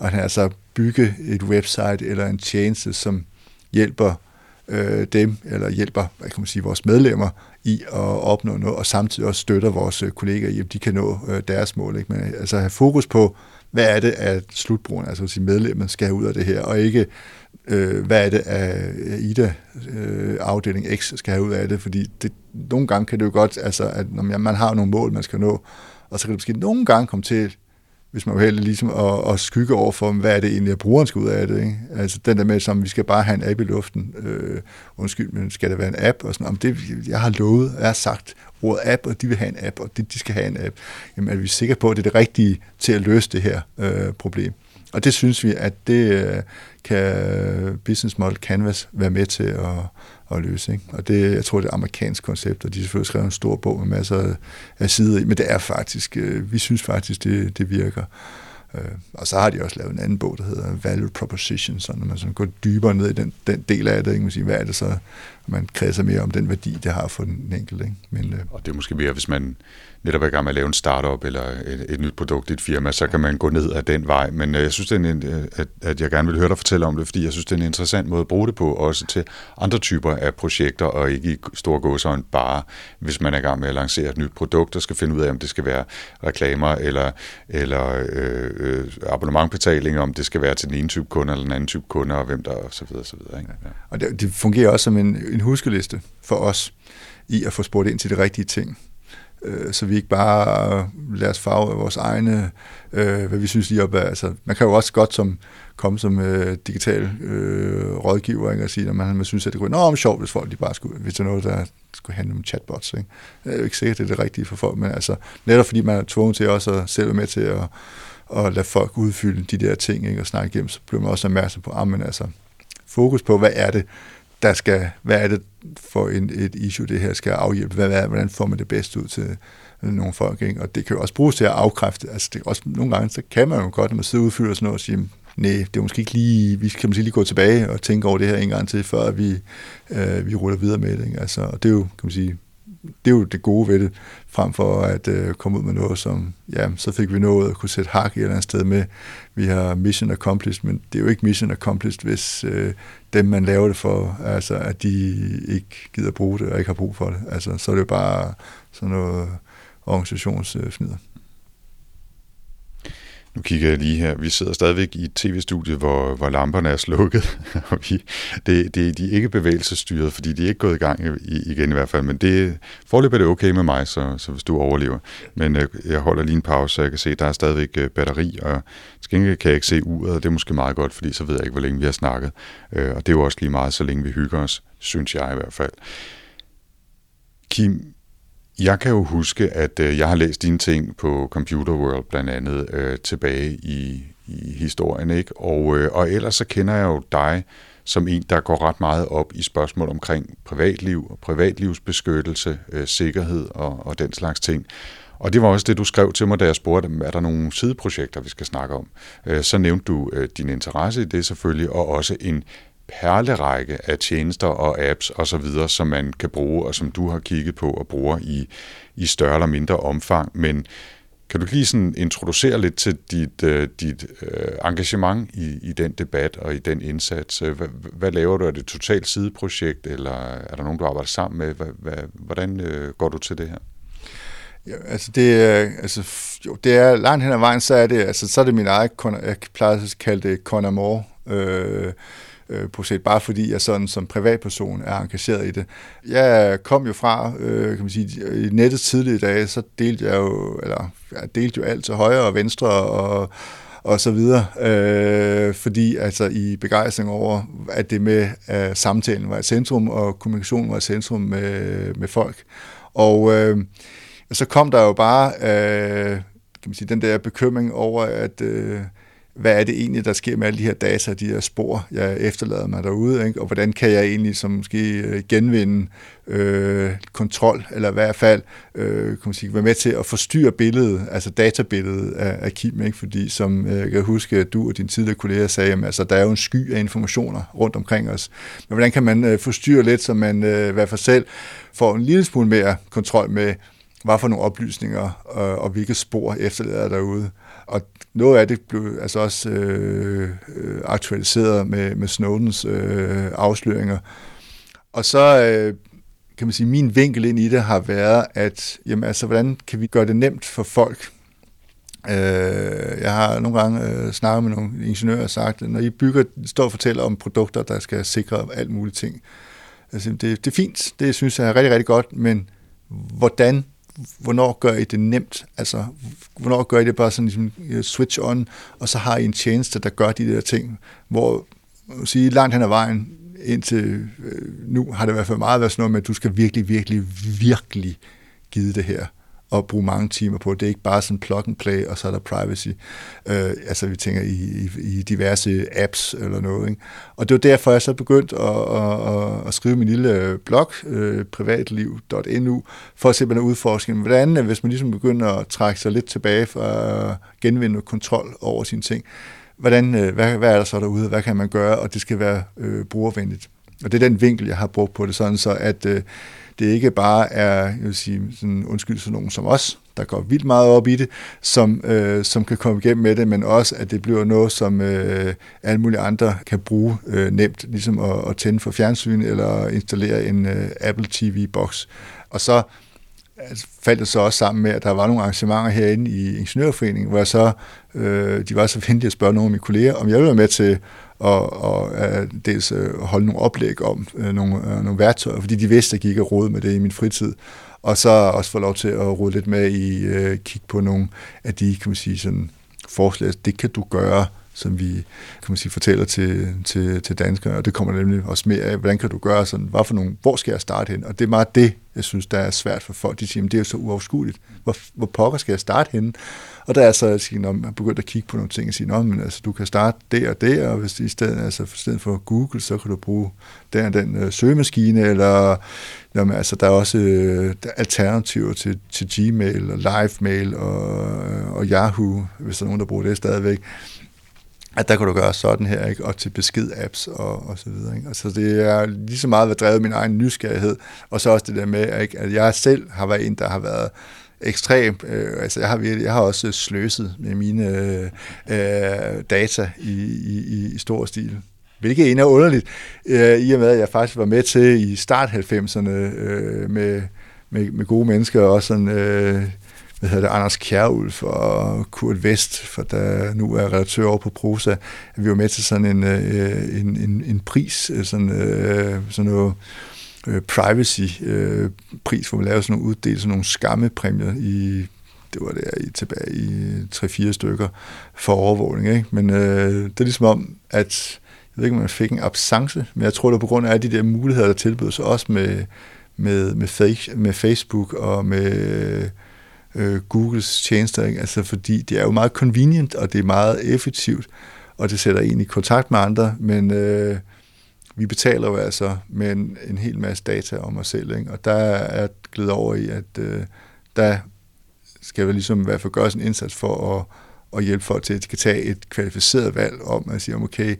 at altså bygge et website eller en tjeneste, som hjælper øh, dem, eller hjælper hvad kan man sige, vores medlemmer i at opnå noget, og samtidig også støtter vores kolleger kollegaer i, at de kan nå øh, deres mål. Ikke? Men øh, altså have fokus på, hvad er det, at slutbrugeren, altså sige medlemmet, skal have ud af det her, og ikke, øh, hvad er det, at IDA øh, afdeling X skal have ud af det, fordi det, nogle gange kan det jo godt, altså, at når man har nogle mål, man skal nå, og så kan det måske nogle gange komme til hvis man er uheldig, ligesom at, at skygge over for, hvad er det egentlig, at brugeren skal ud af det. Ikke? Altså den der med, som vi skal bare have en app i luften. Øh, undskyld, men skal det være en app? Og sådan, om det, jeg har lovet, jeg har sagt ordet app, og de vil have en app, og de, de skal have en app. Jamen er vi sikre på, at det er det rigtige til at løse det her øh, problem? Og det synes vi, at det øh, kan Business Model Canvas være med til at, at løse. Ikke? Og det, jeg tror, det er et amerikansk koncept, og de har selvfølgelig skrevet en stor bog med masser af sider i, men det er faktisk, øh, vi synes faktisk, det, det virker. Øh, og så har de også lavet en anden bog, der hedder Value Proposition, så når man sådan går dybere ned i den, den del af det, ikke? Man siger, hvad er det så, man kredser mere om den værdi, det har for den enkelte. Ikke? Men, øh, og det er måske mere, hvis man netop er i gang med at lave en startup eller et, et nyt produkt i et firma, så kan man gå ned ad den vej. Men øh, jeg synes, det er en, øh, at, at jeg gerne vil høre dig fortælle om det, fordi jeg synes, det er en interessant måde at bruge det på, også til andre typer af projekter, og ikke i store gåsøjne bare, hvis man er i gang med at lancere et nyt produkt, og skal finde ud af, om det skal være reklamer eller, eller øh, øh abonnementbetaling, om det skal være til den ene type kunde eller den anden type kunde, og hvem der og så videre. Og, så videre ikke? Ja. og det, det fungerer også som en, en huskeliste for os i at få spurgt ind til de rigtige ting øh, så vi ikke bare lader os farve af vores egne, øh, hvad vi synes lige op af. Altså, man kan jo også godt som, komme som øh, digital øh, rådgiver ikke, og sige, at man, man synes, at det kunne være enormt sjovt, hvis folk de bare skulle, hvis det er noget, der skulle handle om chatbots. Ikke? Det er jo ikke sikkert, at det er det rigtige for folk, men altså, netop fordi man er tvunget til også at selv være med til at, at lade folk udfylde de der ting ikke, og snakke igennem, så bliver man også opmærksom på, at ah, altså, fokus på, hvad er det, der skal, hvad er det for en, et issue, det her skal afhjælpe, hvad, hvad, hvordan får man det bedst ud til øh, nogle folk, ikke? og det kan jo også bruges til at afkræfte, altså det også, nogle gange, så kan man jo godt, når man sidder og udfylder sådan noget, og siger, nej, det er måske ikke lige, vi skal måske lige gå tilbage og tænke over det her en gang til, før vi, øh, vi ruller videre med det. Ikke? Altså, og det er jo, kan man sige, det er jo det gode ved det, frem for at øh, komme ud med noget, som, ja, så fik vi noget at kunne sætte hak i et eller andet sted med. Vi har mission accomplished, men det er jo ikke mission accomplished, hvis øh, dem, man laver det for, altså, at de ikke gider bruge det og ikke har brug for det. Altså, så er det jo bare sådan noget organisationsfnider. Nu kigger jeg lige her. Vi sidder stadigvæk i et tv-studie, hvor, hvor lamperne er slukket. *laughs* og vi, det, det, de er ikke bevægelsesstyret, fordi de er ikke gået i gang i, igen i hvert fald. Men det, forløb er det okay med mig, så, så hvis du overlever. Men øh, jeg holder lige en pause, så jeg kan se, at der er stadigvæk øh, batteri, og til gengæld kan jeg ikke se uret, og det er måske meget godt, fordi så ved jeg ikke, hvor længe vi har snakket. Øh, og det er jo også lige meget, så længe vi hygger os, synes jeg i hvert fald. Kim, jeg kan jo huske, at øh, jeg har læst dine ting på Computer World blandt andet øh, tilbage i, i historien, ikke? Og, øh, og ellers så kender jeg jo dig som en, der går ret meget op i spørgsmål omkring privatliv, privatlivsbeskyttelse, øh, sikkerhed og, og den slags ting. Og det var også det, du skrev til mig, da jeg spurgte, er der nogle sideprojekter, vi skal snakke om? Øh, så nævnte du øh, din interesse i det selvfølgelig, og også en perlerække af tjenester og apps osv., som man kan bruge, og som du har kigget på og bruger i, i større eller mindre omfang. Men kan du lige sådan introducere lidt til dit, øh, dit øh, engagement i, i den debat og i den indsats? Øh, hvad, hvad laver du? Er det et totalt sideprojekt, eller er der nogen, du arbejder sammen med? Hvad, hvad, hvordan går du til det her? Ja, altså det altså, jo, det er langt hen ad vejen, så er det, altså, så er det min eget, jeg plejer at kalde det Conor Moore, øh, øh, projekt, bare fordi jeg sådan som privatperson er engageret i det. Jeg kom jo fra, øh, kan man sige, i nettet tidlige dage, så delte jeg jo, eller jeg delte jo alt til højre og venstre og og så videre, øh, fordi altså i begejstring over, at det med at samtalen var et centrum, og kommunikationen var et centrum med, med folk. Og øh, så kom der jo bare øh, kan man sige, den der bekymring over, at øh, hvad er det egentlig, der sker med alle de her data, de her spor, jeg efterlader mig derude, ikke? og hvordan kan jeg egentlig som måske øh, genvinde øh, kontrol, eller i hvert fald øh, kan man sige, være med til at forstyrre billedet, altså databilledet af, af Kim, ikke? fordi som øh, jeg kan huske, at du og dine tidligere kolleger sagde, jamen, altså, der er jo en sky af informationer rundt omkring os. Men hvordan kan man øh, forstyrre lidt, så man øh, i hvert fald selv får en lille smule mere kontrol med, hvad for nogle oplysninger øh, og hvilke spor efterlader derude. Og noget af det blev altså også øh, øh, aktualiseret med, med Snowdens øh, afsløringer. Og så øh, kan man sige, min vinkel ind i det har været, at jamen, altså, hvordan kan vi gøre det nemt for folk? Øh, jeg har nogle gange øh, snakket med nogle ingeniører og sagt, at når I bygger, står og fortæller om produkter, der skal sikre alt muligt ting, altså, det, det er fint, det synes jeg er rigtig, rigtig godt, men hvordan hvornår gør I det nemt? Altså, hvornår gør I det bare sådan ligesom øh, switch on, og så har I en tjeneste, der gør de der ting, hvor sige, langt hen ad vejen, indtil øh, nu har det i hvert fald meget været sådan noget med, at du skal virkelig, virkelig, virkelig give det her at bruge mange timer på. Det er ikke bare sådan plug and play, og så er der privacy. Øh, altså vi tænker i, i, i diverse apps eller noget. Ikke? Og det var derfor, jeg så begyndte at, at, at, at skrive min lille øh, blog, øh, privatliv.nu, for at simpelthen udforske, hvordan, øh, hvis man ligesom begynder at trække sig lidt tilbage for at genvinde kontrol over sine ting, hvordan, øh, hvad, hvad er der så derude, hvad kan man gøre, og det skal være øh, brugervenligt. Og det er den vinkel, jeg har brugt på det, sådan så at øh, det ikke bare er, jeg vil sige, sådan, undskyld, sådan nogen som os, der går vildt meget op i det, som, øh, som kan komme igennem med det, men også, at det bliver noget, som øh, alle mulige andre kan bruge øh, nemt, ligesom at, at tænde for fjernsyn eller installere en øh, Apple TV-boks. Og så altså, faldt det så også sammen med, at der var nogle arrangementer herinde i Ingeniørforeningen, hvor jeg så, øh, de var så venlige at spørge nogle af mine kolleger, om jeg ville være med til og, og uh, dels uh, holde nogle oplæg om uh, nogle, uh, nogle værktøjer, fordi de vidste, at jeg gik og rode med det i min fritid. Og så også få lov til at rode lidt med i, uh, kigge på nogle af de, kan man sige, sådan forslag, det kan du gøre, som vi kan man sige, fortæller til, til, til danskere, og det kommer nemlig også mere af, hvordan kan du gøre sådan, hvad for nogle, hvor skal jeg starte hen? Og det er meget det, jeg synes, der er svært for folk. De siger, det er jo så uoverskueligt. Hvor, hvor pokker skal jeg starte henne? Og der er så, altså, når man begynder at kigge på nogle ting og sige, men altså, du kan starte der og der, og hvis i stedet, altså, i stedet for Google, så kan du bruge den og den øh, søgemaskine, eller jamen, altså, der er også øh, der er alternativer til, til Gmail og LiveMail og, og Yahoo, hvis der er nogen, der bruger det stadigvæk at der kan du gøre sådan her, ikke? og til besked-apps og, og så videre. Ikke? Altså det er lige så meget været drevet min egen nysgerrighed, og så også det der med, ikke? at jeg selv har været en, der har været ekstrem. Øh, altså jeg har, jeg har også sløset med mine øh, øh, data i, i, i stor stil. Hvilket egentlig er underligt, øh, i og med, at jeg faktisk var med til i start 90'erne øh, med, med, med gode mennesker, og sådan... Øh, hvad hedder det, Anders Kjærulf og Kurt Vest, for der nu er redaktør over på Prosa, at vi var med til sådan en, øh, en, en, en pris, øh, sådan, øh, sådan noget øh, privacy-pris, øh, hvor vi lavede sådan nogle uddelelser, sådan nogle skammepræmier i det var der i, tilbage i 3-4 stykker for overvågning. Ikke? Men øh, det er ligesom om, at jeg ved ikke, om man fik en absence, men jeg tror, det er på grund af de der muligheder, der tilbydes også med, med, med, fake, med Facebook og med øh, Googles tjenester, ikke? Altså, fordi det er jo meget convenient, og det er meget effektivt, og det sætter en i kontakt med andre, men øh, vi betaler jo altså med en, en hel masse data om os selv, ikke? og der er glædet over i, at øh, der skal vi ligesom i hvert fald gøre en indsats for at, at hjælpe folk til, at de kan tage et kvalificeret valg om at sige, okay,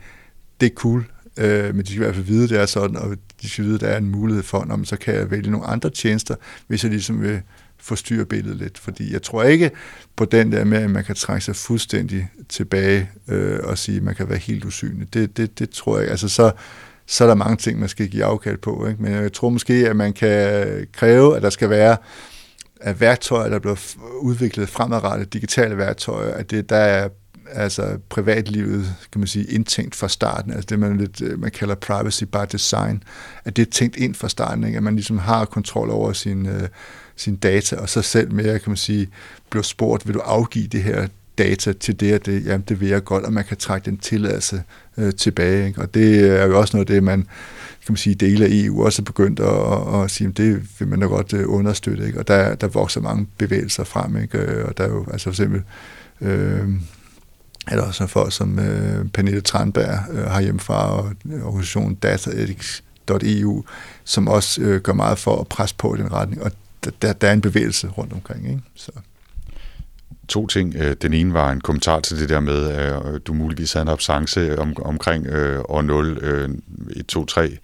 det er cool, øh, men de skal i hvert fald vide, det er sådan, og de skal vide, at der er en mulighed for, om så kan jeg vælge nogle andre tjenester, hvis jeg ligesom vil forstyrre billedet lidt, fordi jeg tror ikke på den der med, at man kan trække sig fuldstændig tilbage øh, og sige, at man kan være helt usynlig. Det, det, det tror jeg Altså så, så er der mange ting, man skal give afkald på. Ikke? Men jeg tror måske, at man kan kræve, at der skal være at værktøjer, der bliver udviklet fremadrettet, digitale værktøjer, at det, der er altså privatlivet, kan man sige, indtænkt fra starten, altså det man, lidt, øh, man kalder privacy by design, at det er tænkt ind fra starten, ikke? at man ligesom har kontrol over sin, øh, sin data, og så selv mere, kan man sige, bliver spurgt, vil du afgive det her data til det og det, jamen det vil jeg godt, og man kan trække den tilladelse øh, tilbage. Ikke? Og det er jo også noget af det, man kan man sige, dele af EU også er begyndt at, at, at sige, at det vil man da godt øh, understøtte. Ikke? Og der, der vokser mange bevægelser frem. Ikke? Øh, og der er jo altså for eksempel øh, er der også folk som øh, Pernille Tranberg øh, har hjemmefra, og øh, organisationen dataethics.eu, som også øh, gør meget for at presse på i den retning, og der, der er en bevægelse rundt omkring. Ikke? Så. To ting. Øh, den ene var en kommentar til det der med, at du muligvis havde en absence øh, om, omkring øh, år 0, øh, 1, 2, 3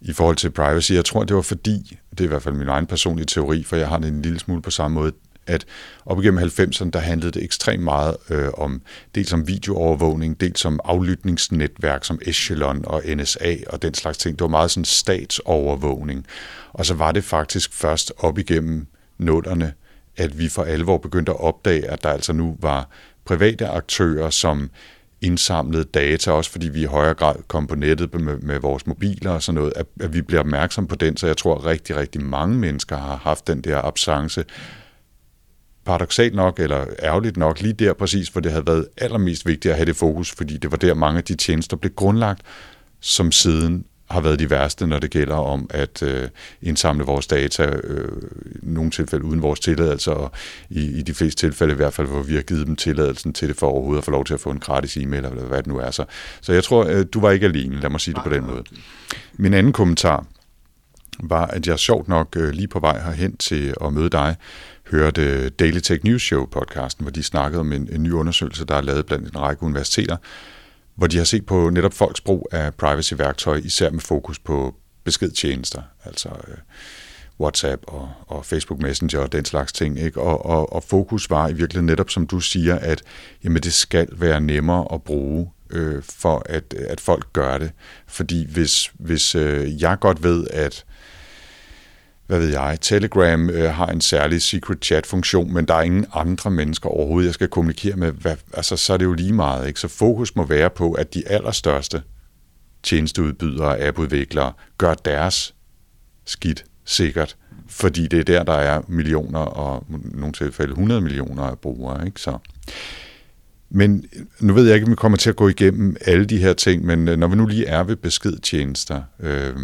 i forhold til privacy. Jeg tror, det var fordi, det er i hvert fald min egen personlige teori, for jeg har det en lille smule på samme måde, at op igennem 90'erne, der handlede det ekstremt meget øh, om dels om videoovervågning, dels om aflytningsnetværk som Echelon og NSA og den slags ting. Det var meget sådan statsovervågning. Og så var det faktisk først op igennem nullerne, at vi for alvor begyndte at opdage, at der altså nu var private aktører, som indsamlede data, også fordi vi i højere grad kom på nettet med, med vores mobiler og sådan noget, at, at vi bliver opmærksom på den, så jeg tror at rigtig, rigtig mange mennesker har haft den der absence paradoxalt nok, eller ærgerligt nok, lige der præcis, hvor det havde været allermest vigtigt at have det fokus, fordi det var der mange af de tjenester blev grundlagt, som siden har været de værste, når det gælder om at øh, indsamle vores data, øh, i nogle tilfælde uden vores tilladelse, og i, i de fleste tilfælde i hvert fald, hvor vi har givet dem tilladelsen til det for overhovedet at få lov til at få en gratis e-mail, eller hvad det nu er. Så, så jeg tror, øh, du var ikke alene, lad mig sige det på den måde. Min anden kommentar var, at jeg sjovt nok øh, lige på vej herhen til at møde dig, hørte Daily Tech News Show podcasten, hvor de snakkede om en, en ny undersøgelse, der er lavet blandt en række universiteter, hvor de har set på netop folks brug af privacy-værktøj, især med fokus på beskedtjenester, altså øh, WhatsApp og, og Facebook Messenger og den slags ting. Ikke? Og, og, og fokus var i virkeligheden netop, som du siger, at jamen, det skal være nemmere at bruge øh, for at, at folk gør det. Fordi hvis, hvis øh, jeg godt ved, at hvad ved jeg, Telegram øh, har en særlig secret chat-funktion, men der er ingen andre mennesker overhovedet, jeg skal kommunikere med. Hvad, altså, så er det jo lige meget. Ikke? Så fokus må være på, at de allerstørste tjenesteudbydere og appudviklere gør deres skidt sikkert, fordi det er der, der er millioner og i nogle tilfælde 100 millioner af brugere. Ikke? Så. Men nu ved jeg ikke, om vi kommer til at gå igennem alle de her ting, men øh, når vi nu lige er ved beskedtjenester, øh,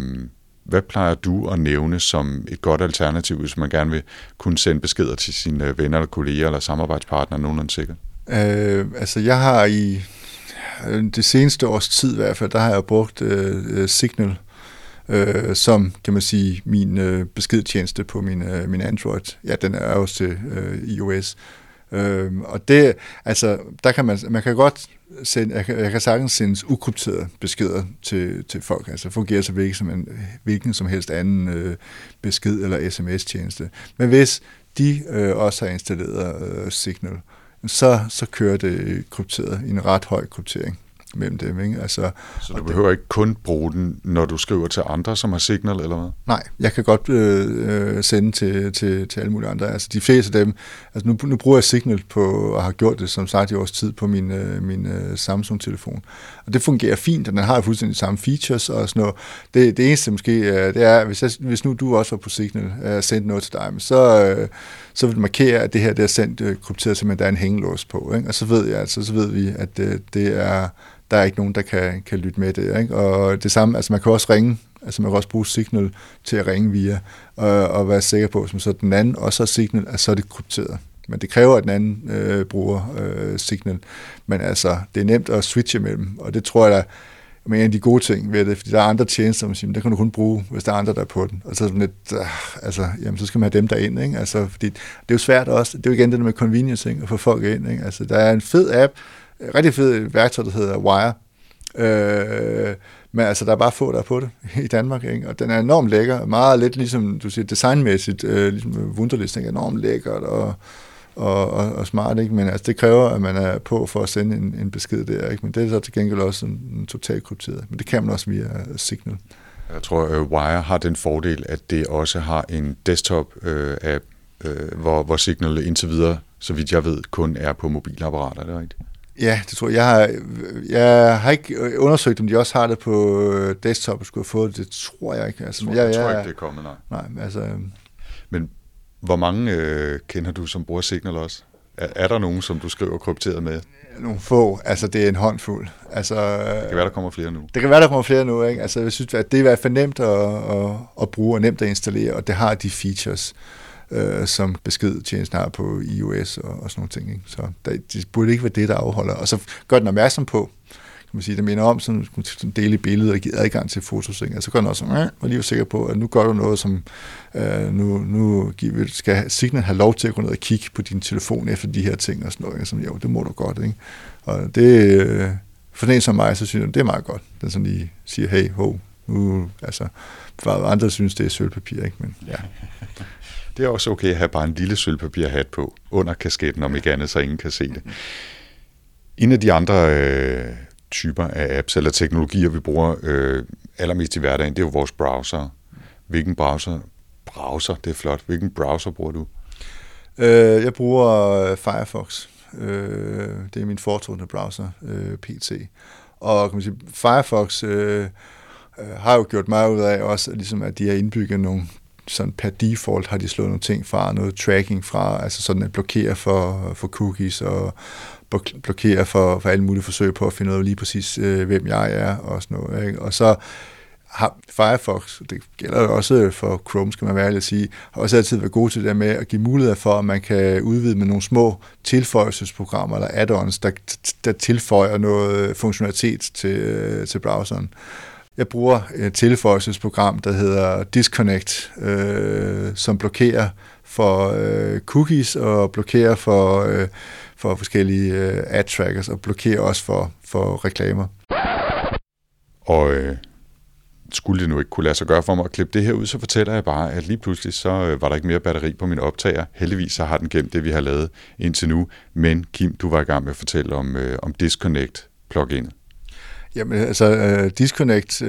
hvad plejer du at nævne som et godt alternativ, hvis man gerne vil kunne sende beskeder til sine øh, venner eller kolleger eller samarbejdspartnere nogenlunde sikkert? Øh, altså jeg har i øh, det seneste års tid i hvert fald, der har jeg brugt øh, øh, Signal øh, som, kan man sige, min øh, beskedtjeneste på min, øh, min Android. Ja, den er også til øh, iOS. Øh, og det, altså, der kan man, man kan godt sende, jeg kan, jeg kan sagtens sende ukrypterede beskeder til, til folk, altså fungerer så hvilken som, en, hvilken som helst anden øh, besked eller sms-tjeneste. Men hvis de øh, også har installeret øh, Signal, så, så kører det krypteret i en ret høj kryptering mellem dem. Ikke? Altså, så du behøver det, ikke kun bruge den, når du skriver til andre, som har Signal, eller hvad? Nej, jeg kan godt øh, øh, sende til, til, til alle mulige andre. Altså de fleste af dem, altså nu, nu bruger jeg Signal på, og har gjort det som sagt i års tid på min, øh, min øh, Samsung-telefon. Og det fungerer fint, og den har fuldstændig samme features og sådan noget. Det, det eneste måske, øh, det er, hvis, jeg, hvis nu du også var på Signal øh, og sendte noget til dig, så, øh, så vil det markere, at det her det er sendt krypteret, så der er en hængelås på. Ikke? Og så ved jeg altså, så ved vi, at det, det er der er ikke nogen, der kan, kan lytte med det. Ikke? Og det samme, altså man kan også ringe, altså man kan også bruge Signal til at ringe via, og, og være sikker på, som så den anden også har Signal, at så er det krypteret. Men det kræver, at den anden øh, bruger øh, Signal. Men altså, det er nemt at switche mellem, og det tror jeg, der er en af de gode ting ved det, fordi der er andre tjenester, man siger, der kan du kun bruge, hvis der er andre, der er på den. Og så er sådan lidt, øh, altså, jamen, så skal man have dem der ind, ikke? Altså, fordi det er jo svært også, det er jo igen det der med convenience, ikke? at få folk ind, ikke? Altså, der er en fed app, rigtig fed værktøj, der hedder Wire. Øh, men altså, der er bare få, der er på det i Danmark, ikke? og den er enormt lækker, meget lidt ligesom, du siger, designmæssigt, øh, ligesom Wunderlist, ikke? enormt lækkert og, og, og, og smart, ikke? men altså, det kræver, at man er på for at sende en, en besked der, ikke? men det er så til gengæld også en, en total krypteret, men det kan man også via Signal. Jeg tror, at uh, Wire har den fordel, at det også har en desktop-app, uh, uh, hvor, hvor Signal indtil videre, så vidt jeg ved, kun er på mobilapparater, er det rigtigt? Ja, det tror jeg. Jeg har, jeg har ikke undersøgt, om de også har det på desktop og skulle have fået det. Det tror jeg ikke. Altså, jeg, tror, jeg, jeg, jeg tror ikke, det er kommet, nej. Nej, altså... Men hvor mange øh, kender du, som bruger Signal også? Er, er der nogen, som du skriver krypteret med? Nogle få. Altså, det er en håndfuld. Altså, det kan være, der kommer flere nu. Det kan være, der kommer flere nu. Ikke? Altså, jeg synes, at det er i hvert fald nemt at, at, at bruge og nemt at installere, og det har de features, øh, som beskedtjenesten har på iOS og, og sådan nogle ting. Ikke? Så der, det burde ikke være det, der afholder. Og så gør den opmærksom på, kan man sige, det minder om sådan en del i billedet og give adgang til fotos. Ikke? Og altså, så gør den også, øh, og lige sikker på, at nu gør du noget, som øh, nu, nu skal Signal have lov til at gå ned og kigge på din telefon efter de her ting og sådan noget. Som, altså, jo, det må du godt. Ikke? Og det, øh, for den som mig, så synes jeg, det er meget godt. Den som lige siger, hey, ho, nu, altså, for andre synes, det er sølvpapir, ikke? Men, ja. *laughs* Det er også okay at have bare en lille sølvpapirhat på under kasketten, om ikke andet, så ingen kan se det. En af de andre øh, typer af apps eller teknologier, vi bruger øh, allermest i hverdagen, det er jo vores browser. Hvilken browser? Browser, det er flot. Hvilken browser bruger du? Øh, jeg bruger øh, Firefox. Øh, det er min foretrukne browser, øh, PC. Og kan man sige, Firefox øh, øh, har jo gjort meget ud af også, ligesom at de har indbygget nogle sådan per default har de slået nogle ting fra, noget tracking fra, altså sådan at blokere for, for cookies og blokere for, for alle mulige forsøg på at finde ud af lige præcis, øh, hvem jeg er og sådan noget. Ikke? Og så har Firefox, det gælder også øh, for Chrome, skal man være at sige, har også altid været gode til det med at give mulighed for, at man kan udvide med nogle små tilføjelsesprogrammer eller add-ons, der, der tilføjer noget øh, funktionalitet til, øh, til browseren. Jeg bruger et tilføjelsesprogram, der hedder Disconnect, øh, som blokerer for øh, cookies og blokerer for, øh, for forskellige øh, ad-trackers og blokerer også for, for reklamer. Og øh, skulle det nu ikke kunne lade sig gøre for mig at klippe det her ud, så fortæller jeg bare, at lige pludselig så øh, var der ikke mere batteri på min optager. Heldigvis så har den gemt det, vi har lavet indtil nu. Men Kim, du var i gang med at fortælle om, øh, om Disconnect plugin. Jamen altså, uh, Disconnect, uh,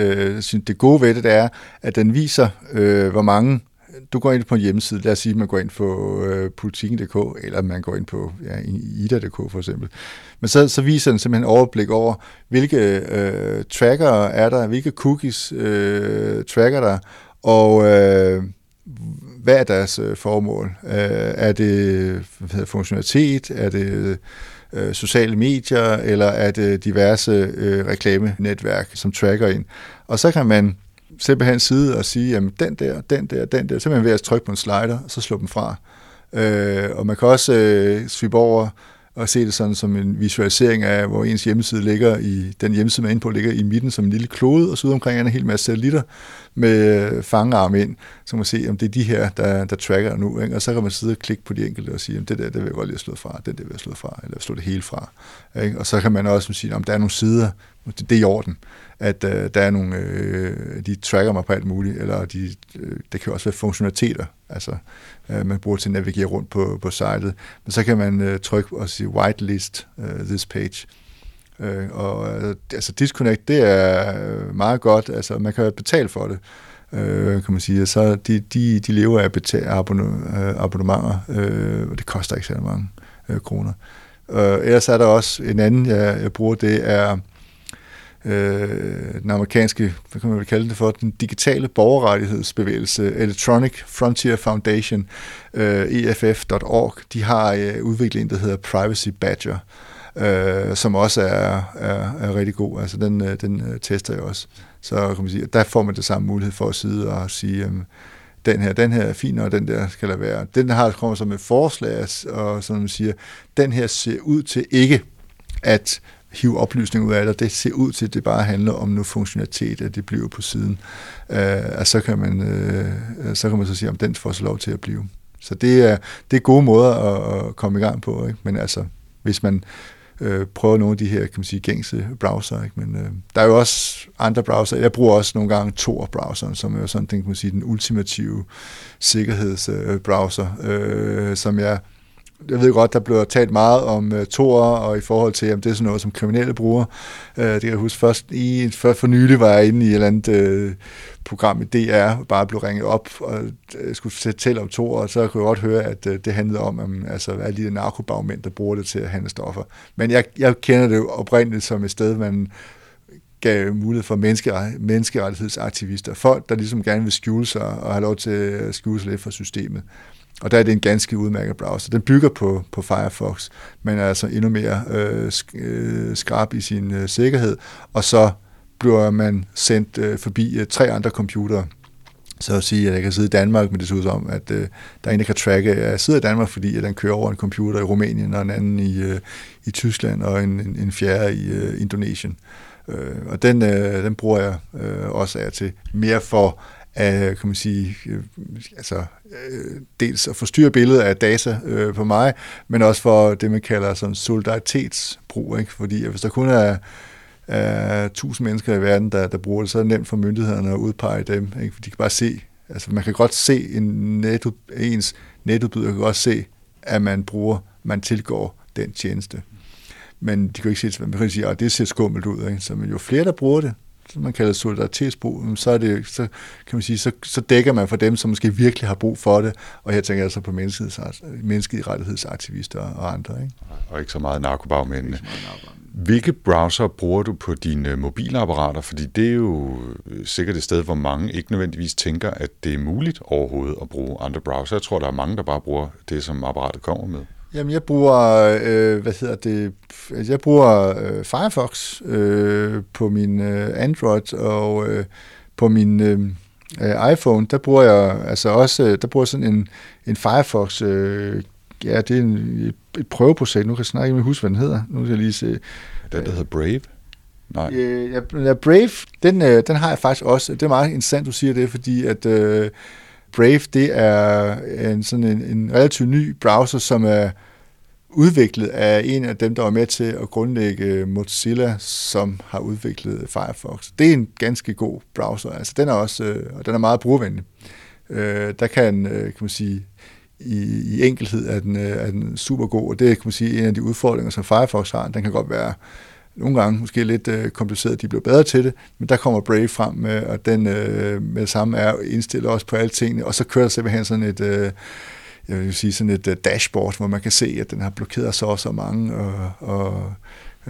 det gode ved det, det er, at den viser, uh, hvor mange du går ind på en hjemmeside, lad os sige, at man går ind på øh, politikken.dk, eller man går ind på ja, ida.dk for eksempel. Men så, så viser den simpelthen overblik over, hvilke øh, tracker er der, hvilke cookies øh, tracker der, og øh, hvad er deres øh, formål? Øh, er det hvad hedder, funktionalitet? Er det øh, sociale medier, eller er det diverse øh, reklamenetværk, som tracker ind. Og så kan man simpelthen sidde og sige, jamen den der, den der, den der, simpelthen ved at trykke på en slider, og så slå dem fra. Øh, og man kan også øh, swipe over og se det sådan som en visualisering af, hvor ens hjemmeside ligger i, den hjemmeside, man er inde på, ligger i midten som en lille klode, og så ud omkring er en hel masse satellitter med øh, fangearm ind, så man se, om det er de her, der, der tracker nu, ikke? og så kan man sidde og klikke på de enkelte og sige, om det der, det vil jeg godt lige have slået fra, det der vil jeg slået fra, eller slå det hele fra. Ikke? Og så kan man også sige, om der er nogle sider, det er i orden, at øh, der er nogle, øh, de tracker mig på alt muligt, eller de, øh, det kan også være funktionaliteter, altså øh, man bruger til at navigere rundt på, på sitet. Men så kan man øh, trykke og sige whitelist øh, this page. Øh, og øh, altså Disconnect, det er øh, meget godt, altså man kan betale for det, øh, kan man sige. Så de, de, de lever af betal, øh, abonnementer, øh, og det koster ikke særlig mange øh, kroner. Øh, ellers er der også en anden, jeg, jeg bruger, det er øh, den amerikanske, hvad kan man vel kalde det for, den digitale borgerrettighedsbevægelse, Electronic Frontier Foundation, øh, EFF.org, de har øh, udviklet en, der hedder Privacy Badger, øh, som også er, er, er rigtig god. Altså den, øh, den øh, tester jeg også. Så kan man sige, der får man det samme mulighed for at sidde og sige, øh, den her, den her er fin, og den der skal der være. Den har kommer som et forslag, og som man siger, den her ser ud til ikke at hive oplysning ud af det, det ser ud til, at det bare handler om noget funktionalitet, at det bliver på siden. Uh, så, kan man, øh, så kan man så sige, om den får så lov til at blive. Så det er, det er gode måder at, at komme i gang på. Ikke? Men altså, hvis man øh, prøver nogle af de her kan man sige, gængse browser. Ikke? Men øh, der er jo også andre browser. Jeg bruger også nogle gange Tor-browseren, som er sådan, den, kan man sige, den ultimative sikkerhedsbrowser, øh, øh, som jeg jeg ved godt, der blev talt meget om øh, uh, Tor, og i forhold til, om det er sådan noget, som kriminelle bruger. Uh, øh, det kan jeg huske først, i, først for nylig var jeg inde i et eller andet uh, program i DR, bare blev ringet op og uh, skulle fortælle om Tor, og så kunne jeg godt høre, at uh, det handlede om, um, altså, alle de narkobagmænd, der bruger det til at handle stoffer. Men jeg, jeg kender det oprindeligt som et sted, man gav mulighed for menneskeret, menneskerettighedsaktivister, folk, der ligesom gerne vil skjule sig og have lov til at skjule sig lidt fra systemet. Og der er det en ganske udmærket browser. Den bygger på, på Firefox, men er altså endnu mere øh, øh, skarp i sin øh, sikkerhed. Og så bliver man sendt øh, forbi øh, tre andre computere. Så at sige, at jeg kan sidde i Danmark, men det ser ud som, at øh, der er en, der kan tracke, at jeg sidder i Danmark, fordi at den kører over en computer i Rumænien, og en anden i, øh, i Tyskland, og en, en, en fjerde i øh, Indonesien. Øh, og den, øh, den bruger jeg øh, også af til mere for af, kan man sige, øh, altså, øh, dels at forstyrre billedet af data øh, på mig, men også for det, man kalder sådan solidaritetsbrug, ikke? fordi hvis der kun er er tusind mennesker i verden, der, der bruger det, så er det nemt for myndighederne at udpege dem, ikke? for de kan bare se, altså man kan godt se en net, ens netudbyder kan godt se, at man bruger, man tilgår den tjeneste. Men de kan ikke se, man kan sige, at det ser skummelt ud. Ikke? Så men jo flere, der bruger det, man kalder solidaritetsbrug, så, er det, så, kan man sige, så, så dækker man for dem, som måske virkelig har brug for det, og her tænker jeg altså på menneskerettighedsaktivister og andre. Ikke? Og ikke så meget narkobagmændene. Hvilke browser bruger du på dine mobilapparater? Fordi det er jo sikkert et sted, hvor mange ikke nødvendigvis tænker, at det er muligt overhovedet at bruge andre browser. Jeg tror, der er mange, der bare bruger det, som apparatet kommer med. Jamen, jeg bruger, øh, hvad hedder det, jeg bruger øh, Firefox øh, på min øh, Android, og øh, på min øh, iPhone, der bruger jeg altså også, der bruger sådan en, en Firefox, øh, ja, det er en, et prøveprojekt, nu kan jeg snakke ikke huske, hvad den hedder, nu kan jeg lige se. Den, der hedder Brave? Nej. Øh, ja, Brave, den, øh, den har jeg faktisk også, det er meget interessant, du siger det, fordi at øh, Brave, det er en, sådan en, en relativt ny browser, som er udviklet af en af dem, der var med til at grundlægge Mozilla, som har udviklet Firefox. Det er en ganske god browser. Altså, den er også, øh, og den er meget brugervenlig. Øh, der kan, øh, kan man sige, i, i enkelhed er den, øh, er den super god, og det er kan man sige, en af de udfordringer, som Firefox har. Den kan godt være nogle gange måske lidt øh, kompliceret, de bliver bedre til det, men der kommer Brave frem med, og den øh, med det samme er indstillet også på alle tingene, og så kører der simpelthen sådan et, øh, jeg vil sige sådan et øh, dashboard, hvor man kan se, at den har blokeret så og så mange, og, og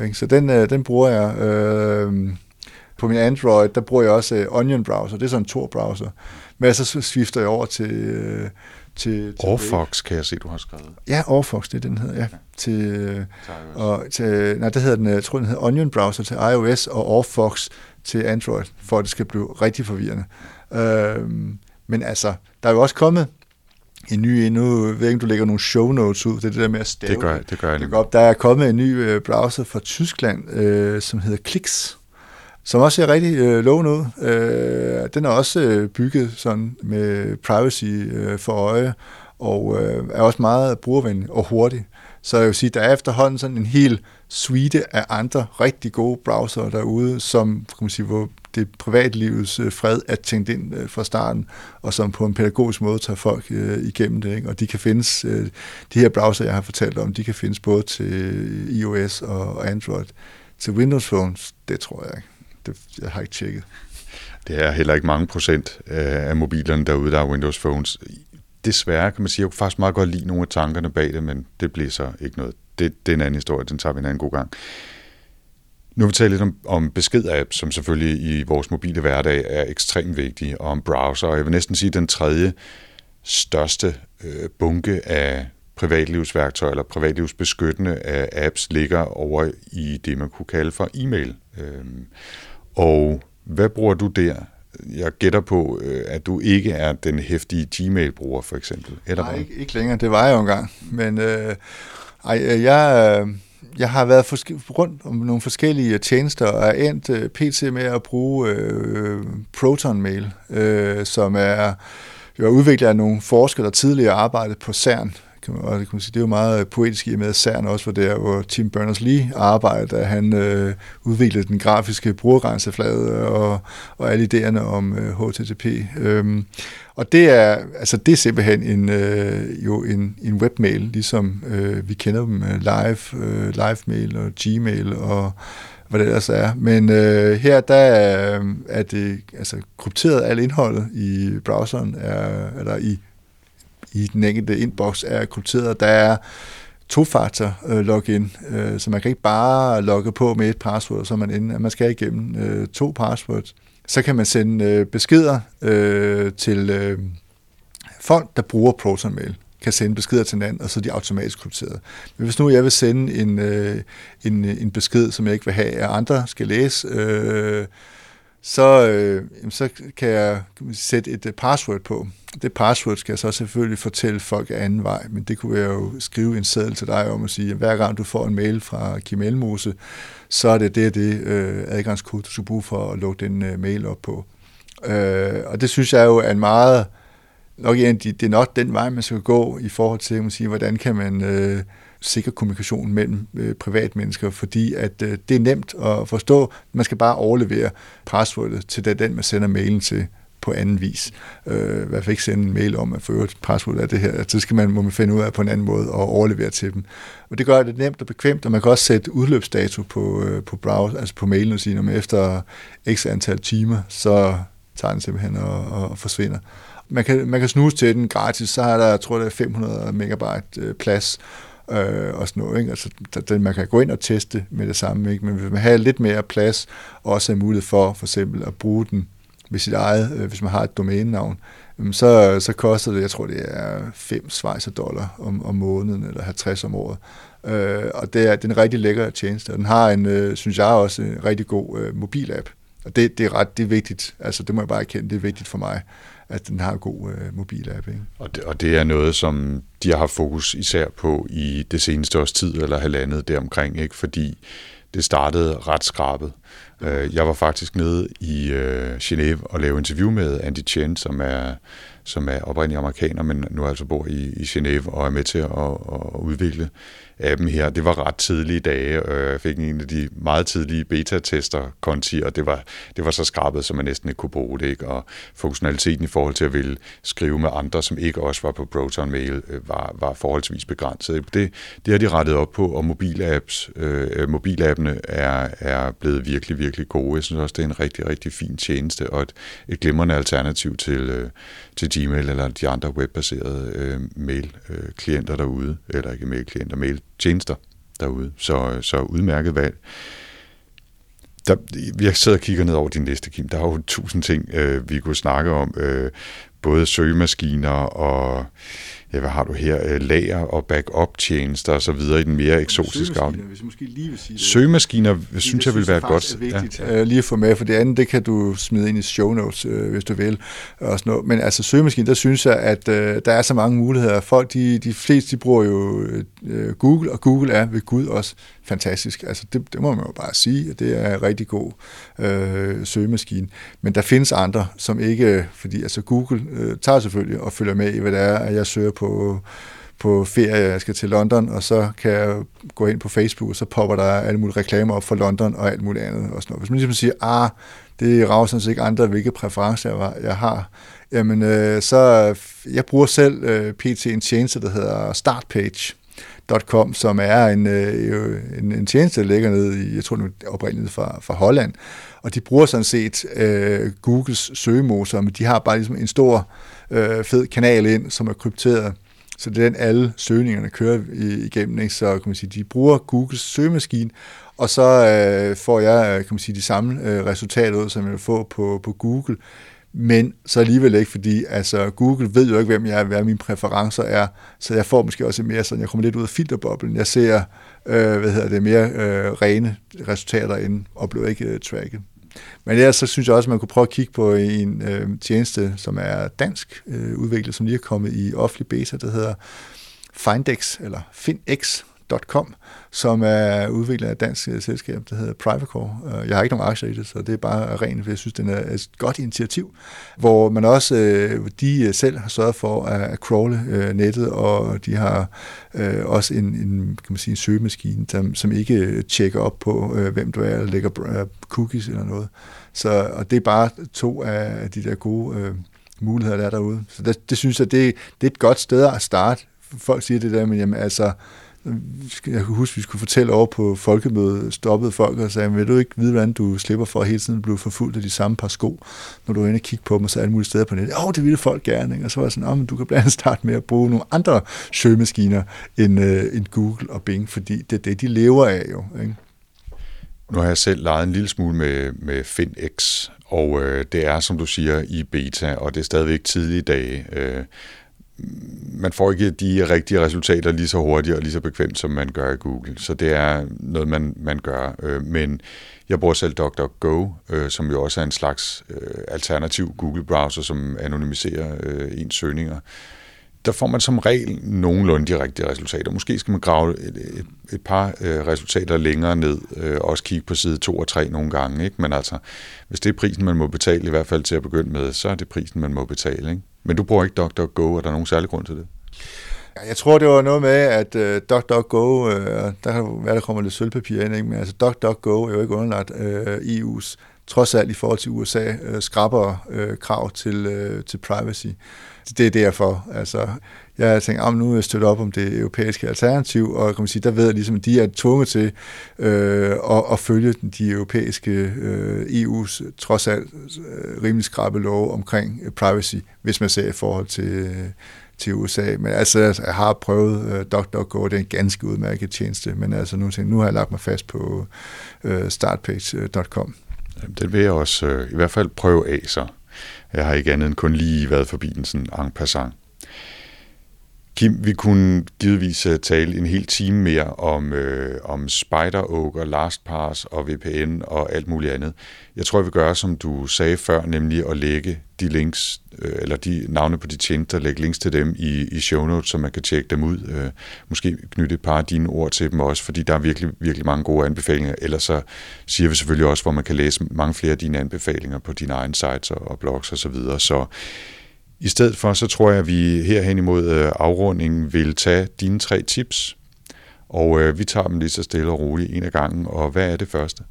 ikke? så den, øh, den bruger jeg. Øh, på min Android, der bruger jeg også øh, Onion Browser, det er sådan en Tor-browser, men så skifter jeg over til, øh, til, til Orfox kan jeg se, du har skrevet. Ja, Orfox, det er den hedder, ja. Til, og til, nej, det hedder den, jeg tror, den hedder Onion Browser til iOS, og Orfox til Android, for at det skal blive rigtig forvirrende. Uh, men altså, der er jo også kommet en ny, nu ved jeg ikke, du lægger nogle show notes ud, det er det der med at stave. Det gør jeg, det gør jeg. Der er kommet en ny øh, browser fra Tyskland, øh, som hedder Klix, som også ser rigtig øh, lovende ud. Øh, den er også øh, bygget sådan med privacy øh, for øje, og øh, er også meget brugervenlig og hurtig. Så jeg vil sige, der er efterhånden sådan en hel suite af andre rigtig gode browser derude, som kan man sige, hvor det privatlivets øh, fred er tænkt ind øh, fra starten, og som på en pædagogisk måde tager folk øh, igennem det. Ikke? Og de kan findes, øh, de her browser, jeg har fortalt om, de kan findes både til iOS og Android. Til Windows Phones, det tror jeg ikke. Det, jeg har ikke tjekket. Det er heller ikke mange procent øh, af mobilerne derude, der er Windows Phones. Desværre kan man sige, at jeg kunne faktisk meget godt lide nogle af tankerne bag det, men det bliver så ikke noget. Det, det er en anden historie, den tager vi en anden god gang. Nu vil vi tale lidt om, om besked-app, som selvfølgelig i vores mobile hverdag er ekstremt vigtig, og om browser. Og jeg vil næsten sige, den tredje største øh, bunke af privatlivsværktøjer eller privatlivsbeskyttende af apps ligger over i det, man kunne kalde for e-mail. Øhm, og hvad bruger du der? Jeg gætter på, øh, at du ikke er den hæftige Gmail-bruger, for eksempel. Eller Nej, ikke, ikke længere. Det var jeg jo engang. Men øh, ej, jeg... Øh jeg har været forske- rundt om nogle forskellige tjenester og er endt øh, pt. med at bruge uh, Proton Mail, uh, som er jo udviklet af nogle forskere, der tidligere arbejdede på CERN, kan man, og det, kan man sige, det er jo meget øh, poetisk i med, at CERN også var der, hvor Tim Berners-Lee arbejdede, han øh, udviklede den grafiske brugergrænseflade øh, og, og alle idéerne om øh, HTTP. Øhm, og det er, altså det er simpelthen en, øh, jo en, en webmail, ligesom øh, vi kender dem, øh, live, øh, live mail og Gmail og hvad det ellers er. Men øh, her der er, er det altså krypteret alt indholdet i browseren, er, eller i, i den enkelte inbox er krypteret. Der er tofaktor øh, login, øh, så man kan ikke bare logge på med et password, så man inde. Man skal igennem øh, to passwords. Så kan man sende øh, beskeder øh, til øh, folk, der bruger ProtonMail kan sende beskeder til hinanden, og så er de automatisk krypteret. Men hvis nu jeg vil sende en, øh, en, en besked, som jeg ikke vil have, at andre skal læse, øh, så, øh, så kan jeg sætte et øh, password på. Det password skal jeg så selvfølgelig fortælle folk af anden vej, men det kunne jeg jo skrive en seddel til dig om at sige, at hver gang du får en mail fra Kim Elmose, så er det det, det øh, adgangskode, du skal bruge for at lukke den øh, mail op på. Øh, og det synes jeg jo er en meget nok egentlig, det er nok den vej, man skal gå i forhold til, at sige, hvordan kan man øh, sikker kommunikation mellem øh, privatmennesker, fordi at øh, det er nemt at forstå. Man skal bare overlevere passwordet til den, den man sender mailen til på anden vis. Øh, I hvert fald ikke sende en mail om, at få et password af det her. Så skal man, må man finde ud af på en anden måde og overlevere til dem. Og det gør det nemt og bekvemt, og man kan også sætte udløbsdato på, øh, på browser, altså på mailen og sige, at efter x antal timer, så tager den simpelthen og, og forsvinder man kan, man kan snuse til den gratis, så er der, jeg tror, der er 500 megabyte øh, plads øh, og sådan noget. Ikke? Altså, der, man kan gå ind og teste med det samme, ikke? men hvis man har lidt mere plads, og også er mulighed for for eksempel at bruge den ved sit eget, øh, hvis man har et domænenavn, så, så koster det, jeg tror, det er 5 Schweizer dollar om, om måneden, eller 50 om året. Øh, og det er, det er en rigtig lækker tjeneste, og den har en, øh, synes jeg også, en rigtig god øh, mobilapp. Og det, det er ret det er vigtigt, altså det må jeg bare erkende, det er vigtigt for mig at den har en god øh, mobilapp. Ikke? Og, det, og det er noget, som de har haft fokus især på i det seneste års tid, eller halvandet deromkring, ikke? fordi det startede ret skrabet. Øh, jeg var faktisk nede i øh, Genève og lavede interview med Andy Chen, som er, som er oprindelig amerikaner, men nu altså bor i, i Genève og er med til at, at udvikle appen her. Det var ret tidlige dage, jeg fik en af de meget tidlige beta-tester konti, og det var, det var så skrabet, så man næsten ikke kunne bruge det. Ikke? Og funktionaliteten i forhold til at ville skrive med andre, som ikke også var på Proton Mail, øh, var, var forholdsvis begrænset. Det, det har de rettet op på, og mobilapps, øh, mobilappene er, er blevet virkelig, virkelig gode. Jeg synes også, det er en rigtig, rigtig fin tjeneste, og et, et glimrende alternativ til, øh, til Gmail eller de andre webbaserede øh, mail-klienter øh, derude, eller ikke mail-klienter, mail tjenester derude. Så, så udmærket valg. Der, jeg sidder og kigger ned over din liste, Kim. Der er jo tusind ting, øh, vi kunne snakke om. Øh, både søgemaskiner og ja, hvad har du her, øh, lager og backup-tjenester videre i den mere eksotiske afdeling. Hvis måske lige vil sige det. Søgemaskiner det synes jeg vil være godt. Er vigtigt ja. øh, lige at få med, for det andet, det kan du smide ind i show notes, øh, hvis du vil. Og sådan noget. Men altså søgemaskiner, der synes jeg, at øh, der er så mange muligheder. Folk, de, de fleste, de bruger jo øh, Google, og Google er ved Gud også fantastisk. Altså det, det må man jo bare sige, at det er en rigtig god øh, søgemaskine. Men der findes andre, som ikke, fordi altså Google øh, tager selvfølgelig og følger med i, hvad det er, at jeg søger på på på ferie, jeg skal til London, og så kan jeg gå ind på Facebook, og så popper der alle mulige reklamer op for London og alt muligt andet. Og sådan noget. Hvis man ligesom siger, ah, det rager sådan set ikke andre, hvilke præferencer jeg har, jamen øh, så, jeg bruger selv øh, pt. en tjeneste, der hedder Startpage, Com, som er en, øh, en, en tjeneste, der ligger nede i, jeg tror nu oprindeligt fra, fra Holland, og de bruger sådan set øh, Googles søgemotor, men de har bare ligesom en stor øh, fed kanal ind, som er krypteret, så det er den, alle søgningerne kører igennem, ikke? så kan man sige, de bruger Googles søgemaskine, og så øh, får jeg øh, kan man sige, de samme øh, resultater ud, som jeg vil få på, på Google, men så alligevel ikke, fordi altså, Google ved jo ikke, hvem jeg er, hvad mine præferencer er, så jeg får måske også mere sådan, jeg kommer lidt ud af filterboblen. Jeg ser, øh, hvad hedder det, mere øh, rene resultater inden, og bliver ikke øh, tracket. Men ellers så synes jeg også, at man kunne prøve at kigge på en øh, tjeneste, som er dansk øh, udviklet, som lige er kommet i offentlig beta, der hedder Findex, eller FindX, DocDocGo.com, som er udviklet af et dansk selskab, der hedder Privacore. Øh, jeg har ikke nogen aktier i det, så det er bare rent, for jeg synes, det er et godt initiativ, hvor man også, øh, de øh, selv har sørget for at crawle nettet, og de har også en, en, kan man sige, en søgemaskine, som ikke tjekker op på, hvem du er, eller lægger cookies eller noget. Så, og det er bare to af de der gode øh, muligheder, der er derude. Så det, det synes jeg, det, det er et godt sted at starte. Folk siger det der, men jamen altså, jeg kan huske, vi skulle fortælle over på folkemødet, stoppede folk og sagde, vil du ikke vide, hvordan du slipper for at hele tiden blive forfulgt af de samme par sko, når du er inde og kigge på dem, og så alle mulige steder på nettet. Åh, oh, det ville folk gerne. Ikke? Og så var jeg sådan, oh, du kan blandt andet starte med at bruge nogle andre søgemaskiner end, øh, end Google og Bing, fordi det er det, de lever af jo. Ikke? Nu har jeg selv leget en lille smule med, med FinX, og øh, det er, som du siger, i beta, og det er stadigvæk tidlige dage. Øh, man får ikke de rigtige resultater lige så hurtigt og lige så bekvemt, som man gør i Google. Så det er noget, man, man gør. Øh, men jeg bruger selv DuckDuckGo, øh, som jo også er en slags øh, alternativ Google-browser, som anonymiserer øh, ens søgninger der får man som regel nogenlunde de rigtige resultater. Måske skal man grave et, et, et par øh, resultater længere ned, øh, også kigge på side 2 og 3 nogle gange. Ikke? Men altså, hvis det er prisen, man må betale, i hvert fald til at begynde med, så er det prisen, man må betale. Ikke? Men du bruger ikke DuckDuckGo, er der nogen særlig grund til det? Jeg tror, det var noget med, at uh, DuckDuckGo, uh, der kan være, der kommer lidt sølvpapir ind, ikke? men altså DuckDuckGo er jo ikke underlagt øh, uh, EU's, trods alt i forhold til USA, uh, skrabber uh, krav til, uh, til privacy. Det er derfor. Altså, jeg tænkte, ah, om nu er jeg op om det europæiske alternativ, og kan man sige, der ved jeg ligesom, at de er tvunget til øh, at, at følge de europæiske øh, EU's trods alt øh, rimelig skrabe lov omkring øh, privacy, hvis man ser i forhold til, øh, til USA. Men altså, altså, jeg har prøvet øh, DuckDuckGo, det er en ganske udmærket tjeneste, men altså nu, tænker, nu har jeg lagt mig fast på øh, startpage.com. Det vil jeg også øh, i hvert fald prøve af så. Jeg har ikke andet end kun lige været forbi den sådan en passant. Kim, vi kunne givetvis øh, tale en hel time mere om, øh, om Spider-Oak og LastPass og VPN og alt muligt andet. Jeg tror, jeg vil gøre, som du sagde før, nemlig at lægge de links, øh, eller de navne på de tjenester, lægge links til dem i, i show notes, så man kan tjekke dem ud. Øh, måske knytte et par af dine ord til dem også, fordi der er virkelig, virkelig mange gode anbefalinger. Ellers så siger vi selvfølgelig også, hvor man kan læse mange flere af dine anbefalinger på dine egne sites og, og blogs osv. Så, videre. så i stedet for, så tror jeg, at vi herhen imod øh, afrundingen vil tage dine tre tips, og øh, vi tager dem lige så stille og roligt en af gangen. Og hvad er det første?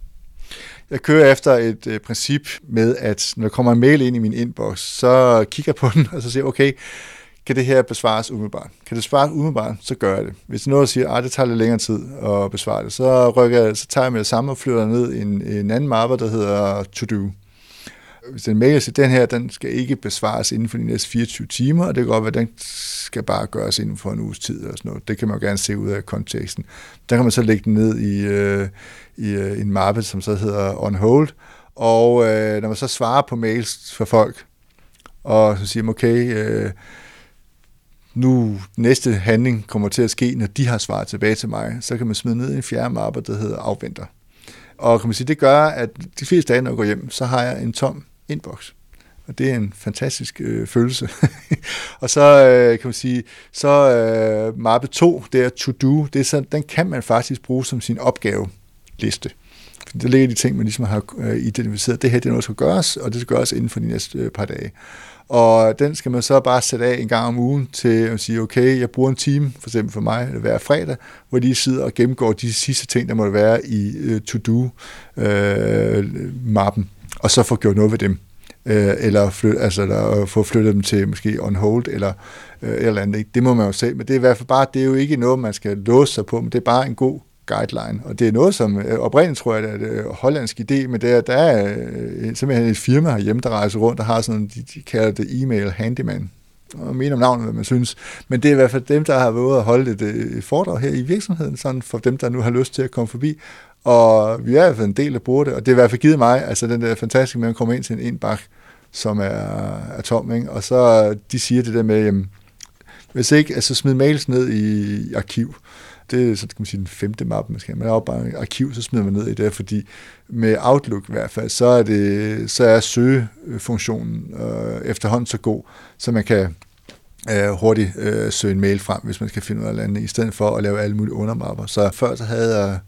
Jeg kører efter et øh, princip med, at når der kommer en mail ind i min inbox, så kigger jeg på *laughs* den, og så siger okay, kan det her besvares umiddelbart? Kan det besvares umiddelbart, så gør jeg det. Hvis noget siger, at det tager lidt længere tid at besvare det, så, rykker jeg, så tager jeg med det samme og flytter ned i en, en anden mappe, der hedder To Do hvis en mail siger, den her, den skal ikke besvares inden for de næste 24 timer, og det kan godt være, at den skal bare gøres inden for en uges tid og sådan noget. Det kan man jo gerne se ud af konteksten. Der kan man så lægge den ned i, øh, i øh, en mappe, som så hedder on hold, og øh, når man så svarer på mails fra folk, og så siger man, okay, øh, nu næste handling kommer til at ske, når de har svaret tilbage til mig, så kan man smide ned i en fjerde mappe, der hedder afventer. Og kan man sige, det gør, at de fleste dage, når jeg går hjem, så har jeg en tom inbox. Og det er en fantastisk øh, følelse. *laughs* og så øh, kan man sige, så øh, mappe 2, det er to do, det er sådan, den kan man faktisk bruge som sin opgaveliste. Der ligger de ting, man ligesom har øh, identificeret. Det her det er noget, der skal gøres, og det skal gøres inden for de næste øh, par dage. Og den skal man så bare sætte af en gang om ugen til at sige, okay, jeg bruger en time, for eksempel for mig, hver fredag, hvor de sidder og gennemgår de sidste ting, der må være i øh, to-do-mappen, øh, og så få gjort noget ved dem øh, eller, flyt, altså, eller få flyttet dem til måske on hold, eller øh, eller andet. Det må man jo se, men det er i hvert fald bare, det er jo ikke noget, man skal låse sig på, men det er bare en god guideline. Og det er noget, som øh, oprindeligt tror jeg, det er en hollandsk idé, men det er, der er øh, simpelthen et firma herhjemme, der rejser rundt og har sådan, de, de kalder det e-mail handyman. Og mener om navnet, hvad man synes. Men det er i hvert fald dem, der har været ude holde et, øh, et foredrag her i virksomheden, sådan for dem, der nu har lyst til at komme forbi. Og vi er i hvert fald en del, der bruger det, og det er i hvert fald givet mig, altså den der fantastiske med at komme ind til en indbak, som er, er tom, ikke? og så de siger det der med, jamen, hvis ikke, altså smid mails ned i arkiv, det er så kan man sige, den femte mappe, man skal man har bare arkiv, så smider man ned i det, fordi med Outlook i hvert fald, så er, det, så er søgefunktionen øh, efterhånden så god, så man kan øh, hurtigt øh, søge en mail frem, hvis man skal finde ud af andet, i stedet for at lave alle mulige undermapper. Så før så havde jeg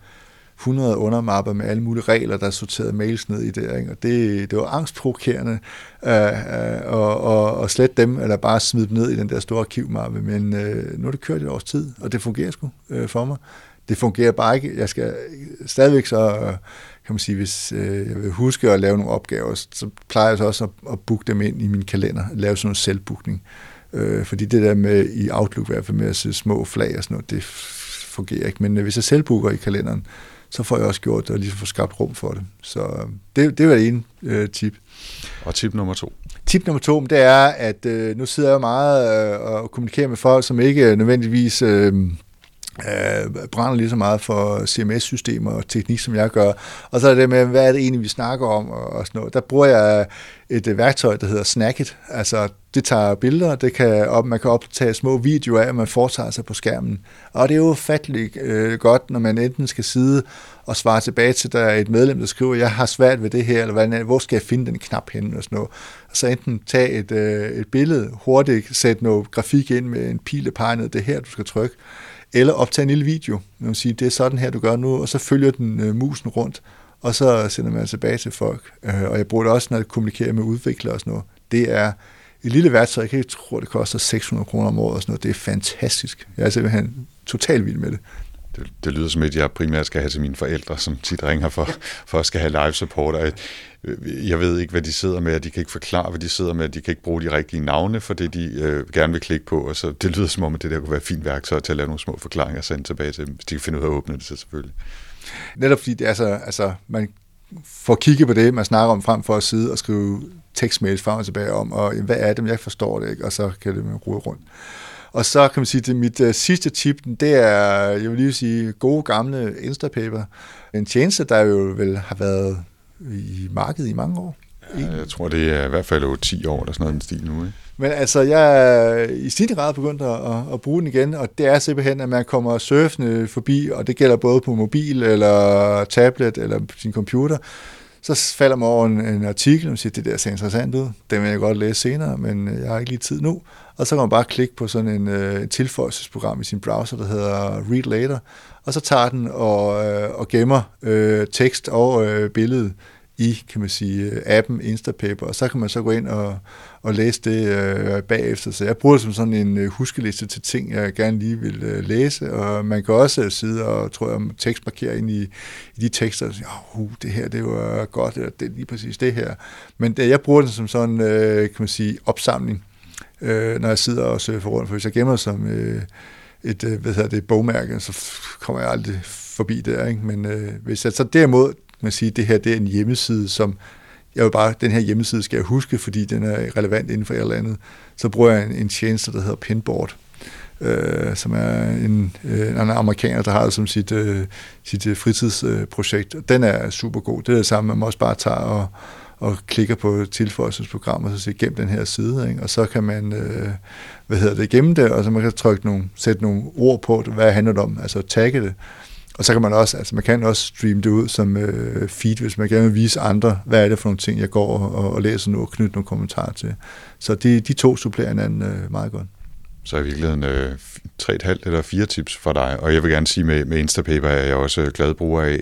100 undermapper med alle mulige regler, der sorterede mails ned i det, ikke? og det, det var angstprovokerende øh, øh og, og, og slet dem, eller bare smide dem ned i den der store arkivmappe, men øh, nu har det kørt et års tid, og det fungerer sgu øh, for mig. Det fungerer bare ikke. Jeg skal stadigvæk så, øh, kan man sige, hvis øh, jeg vil huske at lave nogle opgaver, så plejer jeg så også at, at booke dem ind i min kalender, lave sådan en selvbookning. Øh, fordi det der med i Outlook, i hvert fald med at se små flag og sådan noget, det fungerer ikke. Men øh, hvis jeg selv booker i kalenderen, så får jeg også gjort det og ligesom få skabt rum for det. Så øh, det, det var det ene øh, tip. Og tip nummer to? Tip nummer to, det er, at øh, nu sidder jeg meget øh, og kommunikerer med folk, som ikke nødvendigvis... Øh, øh, brænder lige så meget for CMS-systemer og teknik, som jeg gør. Og så er det med, hvad er det egentlig, vi snakker om og, og sådan noget. Der bruger jeg et øh, værktøj, der hedder Snacket. Altså, det tager billeder, det kan op, man kan optage små videoer af, man foretager sig på skærmen. Og det er jo fatteligt øh, godt, når man enten skal sidde og svare tilbage til, der er et medlem, der skriver, jeg har svært ved det her, eller hvor skal jeg finde den knap henne, og sådan noget. Og så enten tage et, øh, et billede, hurtigt sætte noget grafik ind med en pile peger ned, det er her, du skal trykke eller optage en lille video. Man vil sige, det er sådan her, du gør nu, og så følger den øh, musen rundt, og så sender man tilbage til folk. Øh, og jeg bruger det også, når jeg kommunikerer med udviklere og sådan noget. Det er et lille værktøj, jeg kan ikke tro, det koster 600 kroner om året og sådan noget. Det er fantastisk. Jeg er simpelthen totalt vild med det. Det, det lyder som et, jeg primært skal have til mine forældre, som tit ringer for, for at skal have live support. Og jeg ved ikke, hvad de sidder med, og de kan ikke forklare, hvad de sidder med, de kan ikke bruge de rigtige navne for det, de øh, gerne vil klikke på. Og så det lyder som om, at det der kunne være et fint værktøj til at lave nogle små forklaringer og sende tilbage til dem, hvis de kan finde ud af at åbne det, så selvfølgelig. Netop fordi det er så, altså, man får kigget på det, man snakker om, frem for at sidde og skrive tekstmails frem og tilbage om, og hvad er det, jeg forstår det ikke, og så kan det rode rundt. Og så kan man sige, at mit uh, sidste tip, det er, jeg vil lige sige, gode gamle Instapaper. En tjeneste, der jo vel har været i markedet i mange år. Ja, jeg tror, det er i hvert fald 10 år, eller sådan noget den stil nu. Ikke? Men altså, jeg er i stigende grad begyndt at, at, at bruge den igen, og det er simpelthen, at man kommer surfende forbi, og det gælder både på mobil, eller tablet, eller sin computer, så falder man over en, en artikel, og siger, det der ser interessant ud, den vil jeg godt læse senere, men øh, jeg har ikke lige tid nu. Og så kan man bare klikke på sådan en uh, tilføjelsesprogram i sin browser, der hedder Read Later, og så tager den og, øh, og gemmer øh, tekst og øh, billede i, kan man sige, appen Instapaper, og så kan man så gå ind og, og læse det øh, bagefter. Så jeg bruger det som sådan en øh, huskeliste til ting, jeg gerne lige vil øh, læse, og man kan også øh, sidde og, tror jeg, tekstmarkere ind i, i de tekster, og sige, oh, uh, det her, det var godt, eller det er lige præcis det her. Men det, jeg bruger det som sådan, øh, kan man sige, opsamling, øh, når jeg sidder og surfer rundt, for hvis jeg gemmer som øh, et, øh, hvad hedder det, bogmærke, så kommer jeg aldrig forbi det, ikke? Men øh, hvis jeg så derimod man sige, det her det er en hjemmeside, som jeg vil bare, den her hjemmeside skal jeg huske, fordi den er relevant inden for et eller andet. Så bruger jeg en, en tjeneste, der hedder Pinboard, øh, som er en, øh, en amerikaner, der har det som sit, øh, sit øh. Den er super god. Det er det samme, man også bare tager og, og klikker på tilføjelsesprogram, og så siger, gem den her side, ikke? og så kan man, øh, hvad hedder det, gemme det, og så man kan trykke nogle, sætte nogle ord på, det, hvad handler det om, altså tagge det, og så kan man også, altså man kan også streame det ud som øh, feed, hvis man gerne vil vise andre, hvad er det for nogle ting, jeg går og, og læser nu og knytter nogle kommentarer til. Så de, de to supplerer hinanden øh, meget godt. Så i virkeligheden øh, 3,5 eller fire tips for dig. Og jeg vil gerne sige, med, med Instapaper er jeg også glad bruger af.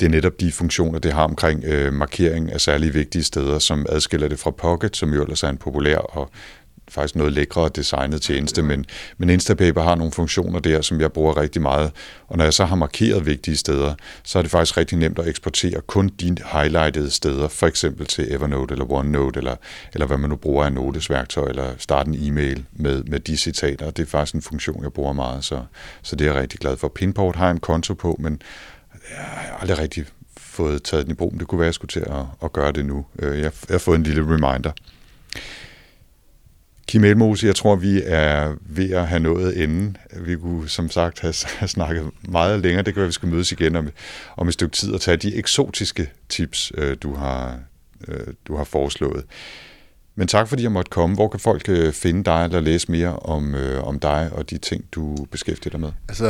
Det er netop de funktioner, det har omkring øh, markering af særlig vigtige steder, som adskiller det fra Pocket, som jo ellers er en populær og faktisk noget lækre designet tjeneste, men, men Instapaper har nogle funktioner der, som jeg bruger rigtig meget. Og når jeg så har markeret vigtige steder, så er det faktisk rigtig nemt at eksportere kun de highlightede steder, for eksempel til Evernote eller OneNote, eller, eller hvad man nu bruger af notesværktøj, eller starte en e-mail med, med de citater. Det er faktisk en funktion, jeg bruger meget, så, så det er jeg rigtig glad for. Pinport har en konto på, men jeg har aldrig rigtig fået taget den i brug, men det kunne være, at jeg skulle til at, at gøre det nu. Øh, jeg, jeg har fået en lille reminder. Kim Elmose, jeg tror, vi er ved at have nået inden. Vi kunne som sagt have, have snakket meget længere. Det kan være, vi skal mødes igen om, om et stykke tid og tage de eksotiske tips, øh, du har, øh, du har foreslået. Men tak fordi jeg måtte komme. Hvor kan folk øh, finde dig eller læse mere om, øh, om dig og de ting, du beskæftiger dig med? Altså,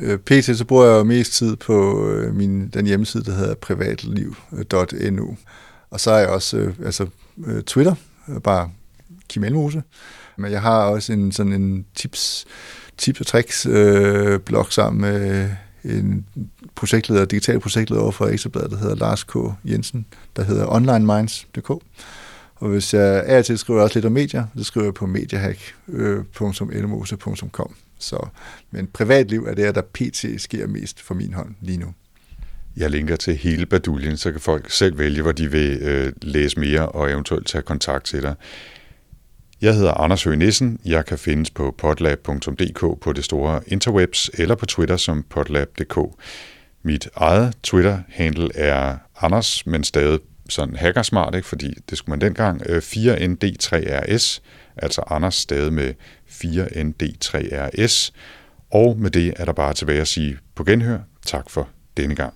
øh, pt. så bruger jeg jo mest tid på øh, min, den hjemmeside, der hedder privatliv.nu. Og så er jeg også øh, altså, øh, Twitter, øh, bare Kim Elmose. Men jeg har også en sådan en tips, tips og tricks øh, blog sammen med en projektleder, digital projektleder over for Ekstrabladet, der hedder Lars K. Jensen, der hedder onlineminds.dk. Og hvis jeg er til, skriver jeg også lidt om medier, så skriver jeg på mediahack.elmose.com. Øh, så, men privatliv er det, der pt. sker mest for min hånd lige nu. Jeg linker til hele baduljen, så kan folk selv vælge, hvor de vil øh, læse mere og eventuelt tage kontakt til dig. Jeg hedder Anders Høgh Nissen. Jeg kan findes på potlab.dk på det store interwebs eller på Twitter som potlab.dk. Mit eget Twitter-handle er Anders, men stadig sådan hackersmart, ikke? fordi det skulle man dengang, øh, 4ND3RS, altså Anders stadig med 4ND3RS. Og med det er der bare tilbage at sige på genhør. Tak for denne gang.